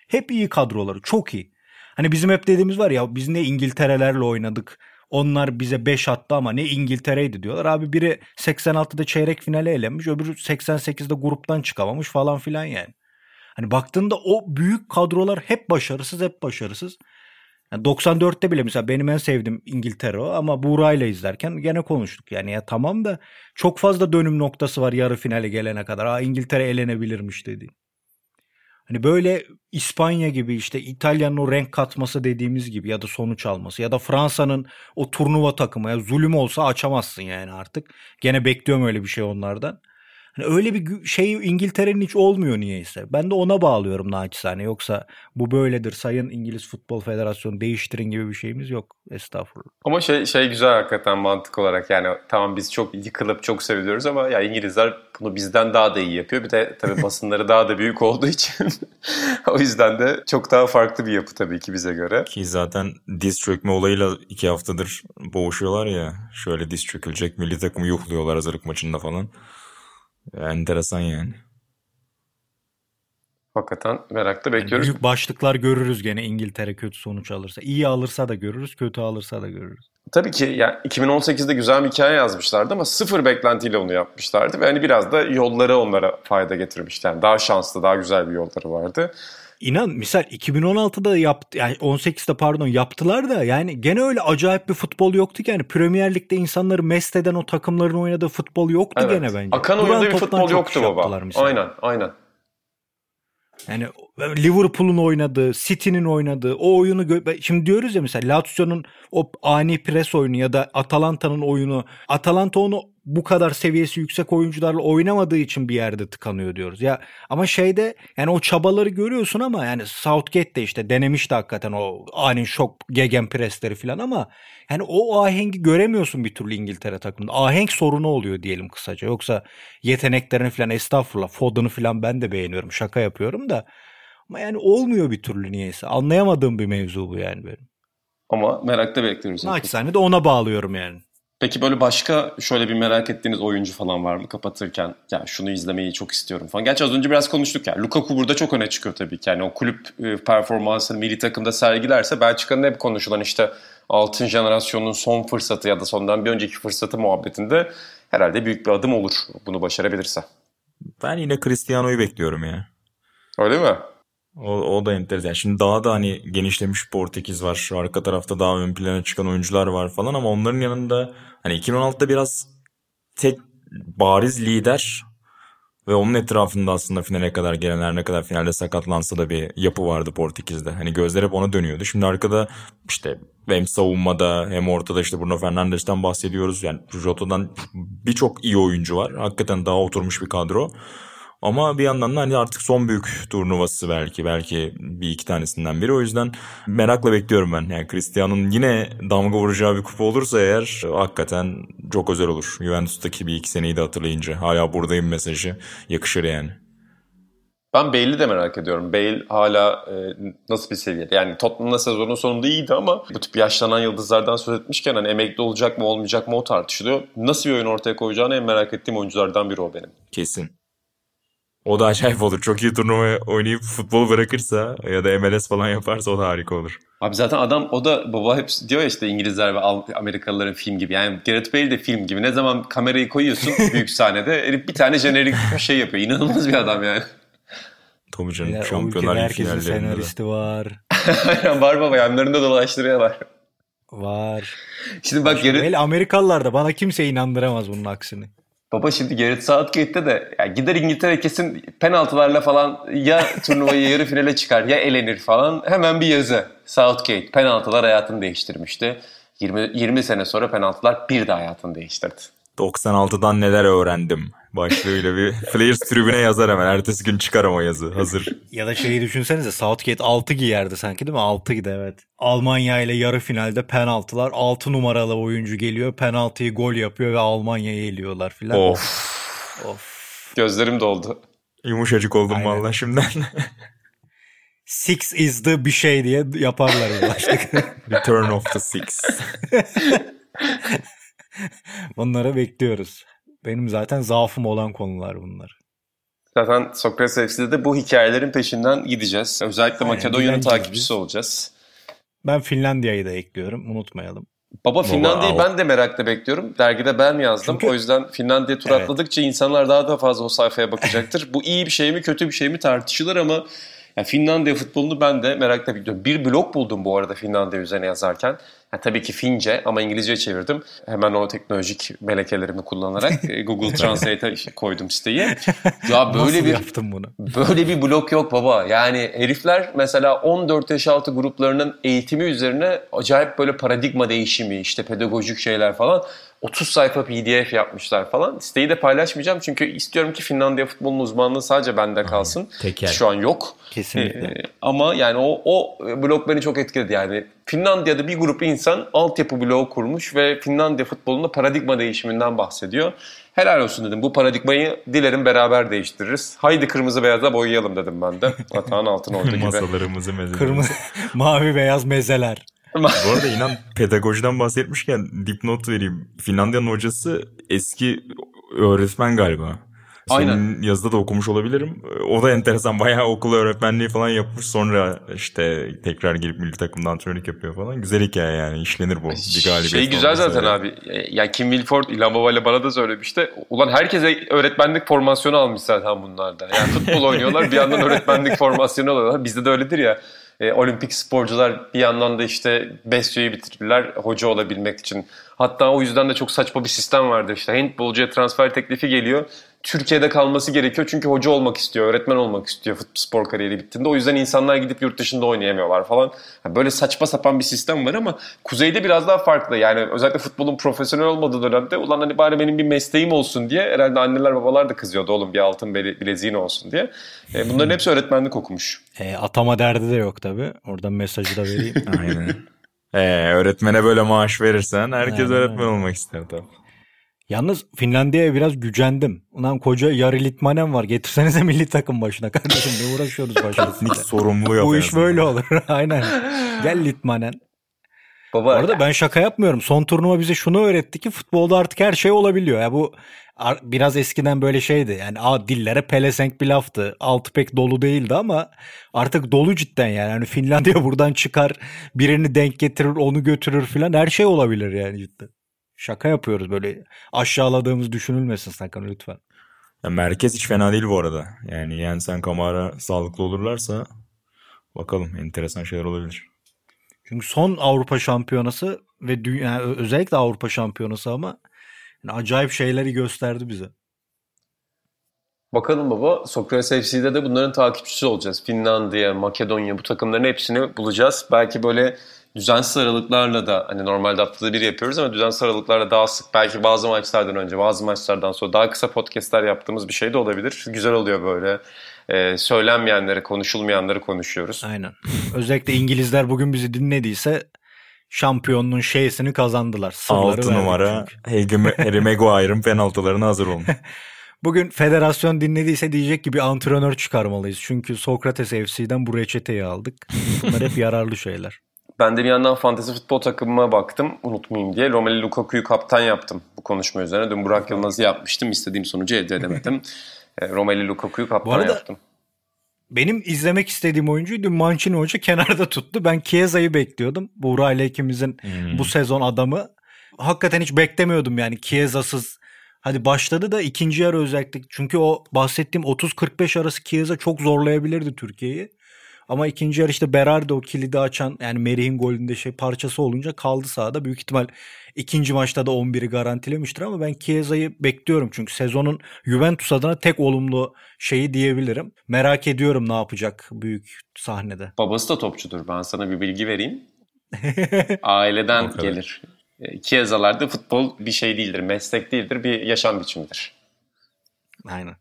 Hep iyi kadroları. Çok iyi. Hani bizim hep dediğimiz var ya biz ne İngilterelerle oynadık. Onlar bize 5 attı ama ne İngiltere'ydi diyorlar. Abi biri 86'da çeyrek finale elenmiş. Öbürü 88'de gruptan çıkamamış falan filan yani. Hani baktığında o büyük kadrolar hep başarısız hep başarısız. Yani 94'te bile mesela benim en sevdiğim İngiltere o ama Buğra'yla izlerken gene konuştuk. Yani ya tamam da çok fazla dönüm noktası var yarı finale gelene kadar. Aa İngiltere elenebilirmiş dedi. Hani böyle İspanya gibi işte İtalya'nın o renk katması dediğimiz gibi ya da sonuç alması ya da Fransa'nın o turnuva takımı ya zulüm olsa açamazsın yani artık. Gene bekliyorum öyle bir şey onlardan. Hani öyle bir şey İngiltere'nin hiç olmuyor niyeyse. Ben de ona bağlıyorum naçizane. Yoksa bu böyledir sayın İngiliz Futbol Federasyonu değiştirin gibi bir şeyimiz yok. Estağfurullah. Ama şey şey güzel hakikaten mantık olarak yani tamam biz çok yıkılıp çok seviyoruz ama ya İngilizler bunu bizden daha da iyi yapıyor. Bir de tabii basınları daha da büyük olduğu için o yüzden de çok daha farklı bir yapı tabii ki bize göre. Ki zaten diz çökme olayıyla iki haftadır boğuşuyorlar ya. Şöyle diz çökülecek milli takımı yuhluyorlar hazırlık maçında falan. Enteresan yani. Hakikaten merakla bekliyoruz. Yani büyük başlıklar görürüz gene İngiltere kötü sonuç alırsa. İyi alırsa da görürüz, kötü alırsa da görürüz. Tabii ki yani 2018'de güzel bir hikaye yazmışlardı ama sıfır beklentiyle onu yapmışlardı. Ve hani biraz da yolları onlara fayda getirmişti. Yani daha şanslı, daha güzel bir yolları vardı. İnan misal 2016'da yaptı yani 18'de pardon yaptılar da yani gene öyle acayip bir futbol yoktu ki yani Premier Lig'de insanları mest eden o takımların oynadığı futbol yoktu evet. gene bence. Akan oynadığı bir futbol yoktu baba. Aynen aynen. Yani Liverpool'un oynadığı, City'nin oynadığı o oyunu gö- şimdi diyoruz ya mesela Lazio'nun o ani pres oyunu ya da Atalanta'nın oyunu Atalanta onu bu kadar seviyesi yüksek oyuncularla oynamadığı için bir yerde tıkanıyor diyoruz. Ya ama şeyde yani o çabaları görüyorsun ama yani Southgate de işte denemişti hakikaten o ani şok gegen presleri falan ama yani o ahengi göremiyorsun bir türlü İngiltere takımında. Ahenk sorunu oluyor diyelim kısaca. Yoksa yeteneklerini falan estağfurullah Foden'ı falan ben de beğeniyorum. Şaka yapıyorum da ama yani olmuyor bir türlü niyeyse. Anlayamadığım bir mevzu bu yani benim. Ama merakla bekliyoruz. Naçizane de ona bağlıyorum yani. Peki böyle başka şöyle bir merak ettiğiniz oyuncu falan var mı kapatırken? Ya şunu izlemeyi çok istiyorum falan. Gerçi az önce biraz konuştuk ya. Lukaku burada çok öne çıkıyor tabii ki. Yani o kulüp e, performansını milli takımda sergilerse Belçika'nın hep konuşulan işte altın jenerasyonun son fırsatı ya da sondan bir önceki fırsatı muhabbetinde herhalde büyük bir adım olur bunu başarabilirse. Ben yine Cristiano'yu bekliyorum ya. Öyle mi? O, o da enteresan. Şimdi daha da hani genişlemiş Portekiz var. Şu arka tarafta daha ön plana çıkan oyuncular var falan ama onların yanında hani 2016'da biraz tek bariz lider ve onun etrafında aslında finale kadar gelenler ne kadar finalde sakatlansa da bir yapı vardı Portekiz'de. Hani gözler hep ona dönüyordu. Şimdi arkada işte hem savunmada hem ortada işte Bruno Fernandes'ten bahsediyoruz. Yani Jota'dan birçok iyi oyuncu var. Hakikaten daha oturmuş bir kadro. Ama bir yandan da hani artık son büyük turnuvası belki. Belki bir iki tanesinden biri. O yüzden merakla bekliyorum ben. Yani Cristiano'nun yine damga vuracağı bir kupa olursa eğer hakikaten çok özel olur. Juventus'taki bir iki seneyi de hatırlayınca. Hala buradayım mesajı yakışır yani. Ben Bale'i de merak ediyorum. Bale hala e, nasıl bir seviyede? Yani Tottenham'da sezonun sonunda iyiydi ama bu tip yaşlanan yıldızlardan söz etmişken hani emekli olacak mı olmayacak mı o tartışılıyor. Nasıl bir oyun ortaya koyacağını en merak ettiğim oyunculardan biri o benim. Kesin. O da acayip olur. Çok iyi turnuva oynayıp futbol bırakırsa ya da MLS falan yaparsa o da harika olur. Abi zaten adam o da baba hep diyor ya işte İngilizler ve Amerikalıların film gibi. Yani Gareth Bale de film gibi. Ne zaman kamerayı koyuyorsun büyük sahnede herif bir tane jenerik bir şey yapıyor. İnanılmaz bir adam yani. Canım ya, şampiyonlar finallerinde. senaristi var. var baba yanlarında dolaştırıyorlar. Var. Şimdi bak Gareth... Amerikalılar da bana kimse inandıramaz bunun aksini. Baba şimdi Gareth Southgate'de de yani gider İngiltere kesin penaltılarla falan ya turnuvayı yarı finale çıkar ya elenir falan. Hemen bir yazı. Southgate penaltılar hayatını değiştirmişti. 20, 20 sene sonra penaltılar bir de hayatını değiştirdi. 96'dan neler öğrendim başlığıyla bir Flyers tribüne yazar hemen. Ertesi gün çıkar ama yazı hazır. ya da şeyi düşünsenize Southgate 6 giyerdi sanki değil mi? 6 giydi evet. Almanya ile yarı finalde penaltılar 6 numaralı oyuncu geliyor penaltıyı gol yapıyor ve Almanya'ya eliyorlar filan. Of. of. Gözlerim doldu. Yumuşacık oldum Aynen. valla şimdiden. Six is the bir şey diye yaparlar başlık. Return of the Six. Bunları bekliyoruz. Benim zaten zaafım olan konular bunlar. Zaten Sokrates FC'de de bu hikayelerin peşinden gideceğiz. Özellikle Makedonya'nın takipçisi olacağız. Ben Finlandiya'yı da ekliyorum. Unutmayalım. Baba Finlandiya'yı ben de merakla bekliyorum. Dergide ben yazdım. Çünkü... O yüzden Finlandiya tur evet. atladıkça insanlar daha da fazla o sayfaya bakacaktır. bu iyi bir şey mi kötü bir şey mi tartışılır ama yani Finlandiya futbolunu ben de merakla bekliyorum. Bir blog buldum bu arada Finlandiya üzerine yazarken. Yani tabii ki Fince ama İngilizce çevirdim. Hemen o teknolojik melekelerimi kullanarak e, Google Translate'e koydum siteyi. Ya böyle Nasıl bir yaptın bunu? Böyle bir blok yok baba. Yani herifler mesela 14 yaş altı gruplarının eğitimi üzerine acayip böyle paradigma değişimi, işte pedagojik şeyler falan 30 sayfa PDF yapmışlar falan. Siteyi de paylaşmayacağım çünkü istiyorum ki Finlandiya futbolunun uzmanlığı sadece bende kalsın. Teker. Şu an yok. Kesinlikle. Ee, ama yani o, o blok beni çok etkiledi yani. Finlandiya'da bir grup insan altyapı bloğu kurmuş ve Finlandiya futbolunda paradigma değişiminden bahsediyor. Helal olsun dedim. Bu paradigmayı dilerim beraber değiştiririz. Haydi kırmızı beyaza boyayalım dedim ben de. Atağın altın olduğu gibi. Masalarımızı mezelerimizi. Kırmızı, mavi beyaz mezeler. Bu arada inan pedagojiden bahsetmişken dipnot vereyim. Finlandiya'nın hocası eski öğretmen galiba. Senin Aynen. yazıda da okumuş olabilirim. O da enteresan. Bayağı okul öğretmenliği falan yapmış. Sonra işte tekrar gelip milli takımda antrenörlük yapıyor falan. Güzel hikaye yani. işlenir bu. Bir galibiyet. Şey güzel zaten abi. E, ya Kim Wilford İlhan Baba ile bana da söylemişti. Ulan herkese öğretmenlik formasyonu almış zaten bunlarda. Yani futbol oynuyorlar bir yandan öğretmenlik formasyonu alıyorlar. Bizde de öyledir ya e, olimpik sporcular bir yandan da işte Besyo'yu bitirdiler hoca olabilmek için. Hatta o yüzden de çok saçma bir sistem vardı işte handbolcuya transfer teklifi geliyor. Türkiye'de kalması gerekiyor çünkü hoca olmak istiyor, öğretmen olmak istiyor futbol spor kariyeri bittiğinde. O yüzden insanlar gidip yurt dışında oynayamıyorlar falan. böyle saçma sapan bir sistem var ama kuzeyde biraz daha farklı. Yani özellikle futbolun profesyonel olmadığı dönemde ulan hani bari benim bir mesleğim olsun diye herhalde anneler babalar da kızıyordu oğlum bir altın bileziğin olsun diye. E, bunların hepsi öğretmenlik okumuş. E, atama derdi de yok tabii. Oradan mesajı da vereyim. Aynen. Ee, öğretmene böyle maaş verirsen herkes Aynen. öğretmen olmak ister tabii. Yalnız Finlandiya'ya biraz gücendim. Ulan koca yarı litmanen var. Getirsenize milli takım başına kardeşim. Ne uğraşıyoruz başına? Sorumlu yok. Bu iş böyle olur. Aynen. Gel litmanen. Baba, Orada ben şaka yapmıyorum. Son turnuva bize şunu öğretti ki futbolda artık her şey olabiliyor. Ya bu biraz eskiden böyle şeydi. Yani a, dillere pelesenk bir laftı. Altı pek dolu değildi ama artık dolu cidden yani. yani Finlandiya buradan çıkar birini denk getirir onu götürür filan her şey olabilir yani cidden. Şaka yapıyoruz böyle aşağıladığımız düşünülmesin sakın lütfen. Ya merkez hiç fena değil bu arada. Yani Jensen Kamara sağlıklı olurlarsa bakalım enteresan şeyler olabilir. Çünkü son Avrupa Şampiyonası ve dünya özellikle Avrupa Şampiyonası ama yani acayip şeyleri gösterdi bize. Bakalım baba Sokrates FC'de de bunların takipçisi olacağız. Finlandiya, Makedonya bu takımların hepsini bulacağız. Belki böyle düzensiz aralıklarla da hani normalde haftada bir yapıyoruz ama düzensiz aralıklarla daha sık belki bazı maçlardan önce bazı maçlardan sonra daha kısa podcastler yaptığımız bir şey de olabilir. Güzel oluyor böyle. Ee, söylenmeyenleri, konuşulmayanları konuşuyoruz. Aynen. Özellikle İngilizler bugün bizi dinlediyse şampiyonluğun şeysini kazandılar. Sırları 6 numara Harry Maguire'ın penaltılarına hazır olun. Bugün federasyon dinlediyse diyecek ki bir antrenör çıkarmalıyız. Çünkü Sokrates FC'den bu reçeteyi aldık. Bunlar hep yararlı şeyler. Ben de bir yandan fantezi futbol takımıma baktım unutmayayım diye. Romelu Lukaku'yu kaptan yaptım bu konuşma üzerine. Dün Burak Yılmaz'ı yapmıştım. İstediğim sonucu elde edemedim. E, Romelu Lukaku'yu kaptan arada, yaptım. Benim izlemek istediğim oyuncuydu. Mancini Hoca kenarda tuttu. Ben Chiesa'yı bekliyordum. Buğra ile ikimizin hmm. bu sezon adamı. Hakikaten hiç beklemiyordum yani Chiesa'sız. Hadi başladı da ikinci yarı özellikle. Çünkü o bahsettiğim 30-45 arası Chiesa çok zorlayabilirdi Türkiye'yi. Ama ikinci yarı işte Berardi o kilidi açan yani Merih'in golünde şey parçası olunca kaldı sahada. Büyük ihtimal ikinci maçta da 11'i garantilemiştir ama ben Chiesa'yı bekliyorum. Çünkü sezonun Juventus adına tek olumlu şeyi diyebilirim. Merak ediyorum ne yapacak büyük sahnede. Babası da topçudur. Ben sana bir bilgi vereyim. Aileden gelir. Chiesa'larda futbol bir şey değildir, meslek değildir, bir yaşam biçimidir. Aynen.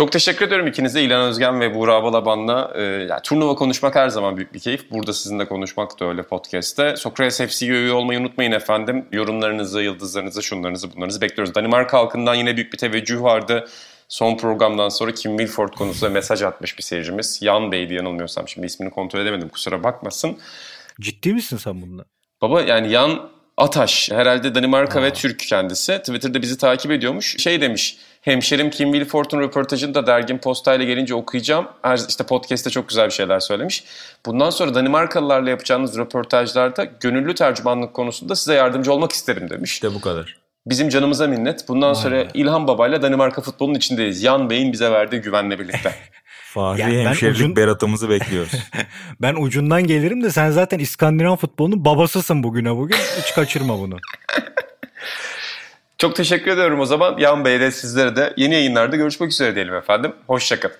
Çok teşekkür ediyorum ikinize İlhan Özgen ve Buğra Balaban'la. E, yani turnuva konuşmak her zaman büyük bir keyif. Burada sizinle konuşmak da öyle podcast'te. Sokrates FC'ye üye olmayı unutmayın efendim. Yorumlarınızı, yıldızlarınızı, şunlarınızı, bunlarınızı bekliyoruz. Danimarka halkından yine büyük bir teveccüh vardı. Son programdan sonra Kim Wilford konusunda mesaj atmış bir seyircimiz. Yan Bey'di yanılmıyorsam. Şimdi ismini kontrol edemedim kusura bakmasın. Ciddi misin sen bunda? Baba yani Yan Ataş herhalde Danimarka Aa. ve Türk kendisi. Twitter'da bizi takip ediyormuş. Şey demiş Hemşerim Kim Wilford'un röportajını da dergin postayla gelince okuyacağım. Her, işte podcast'te çok güzel bir şeyler söylemiş. Bundan sonra Danimarkalılarla yapacağınız röportajlarda gönüllü tercümanlık konusunda size yardımcı olmak isterim demiş. İşte bu kadar. Bizim canımıza minnet. Bundan Vay sonra be. İlhan Baba'yla Danimarka futbolunun içindeyiz. Yan Bey'in bize verdiği güvenle birlikte. Fahri yani hemşerilik ucun... beratımızı bekliyoruz. ben ucundan gelirim de sen zaten İskandinav futbolunun babasısın bugüne bugün. Hiç kaçırma bunu. Çok teşekkür ediyorum o zaman. Yan Bey'de sizlere de yeni yayınlarda görüşmek üzere diyelim efendim. Hoşçakalın.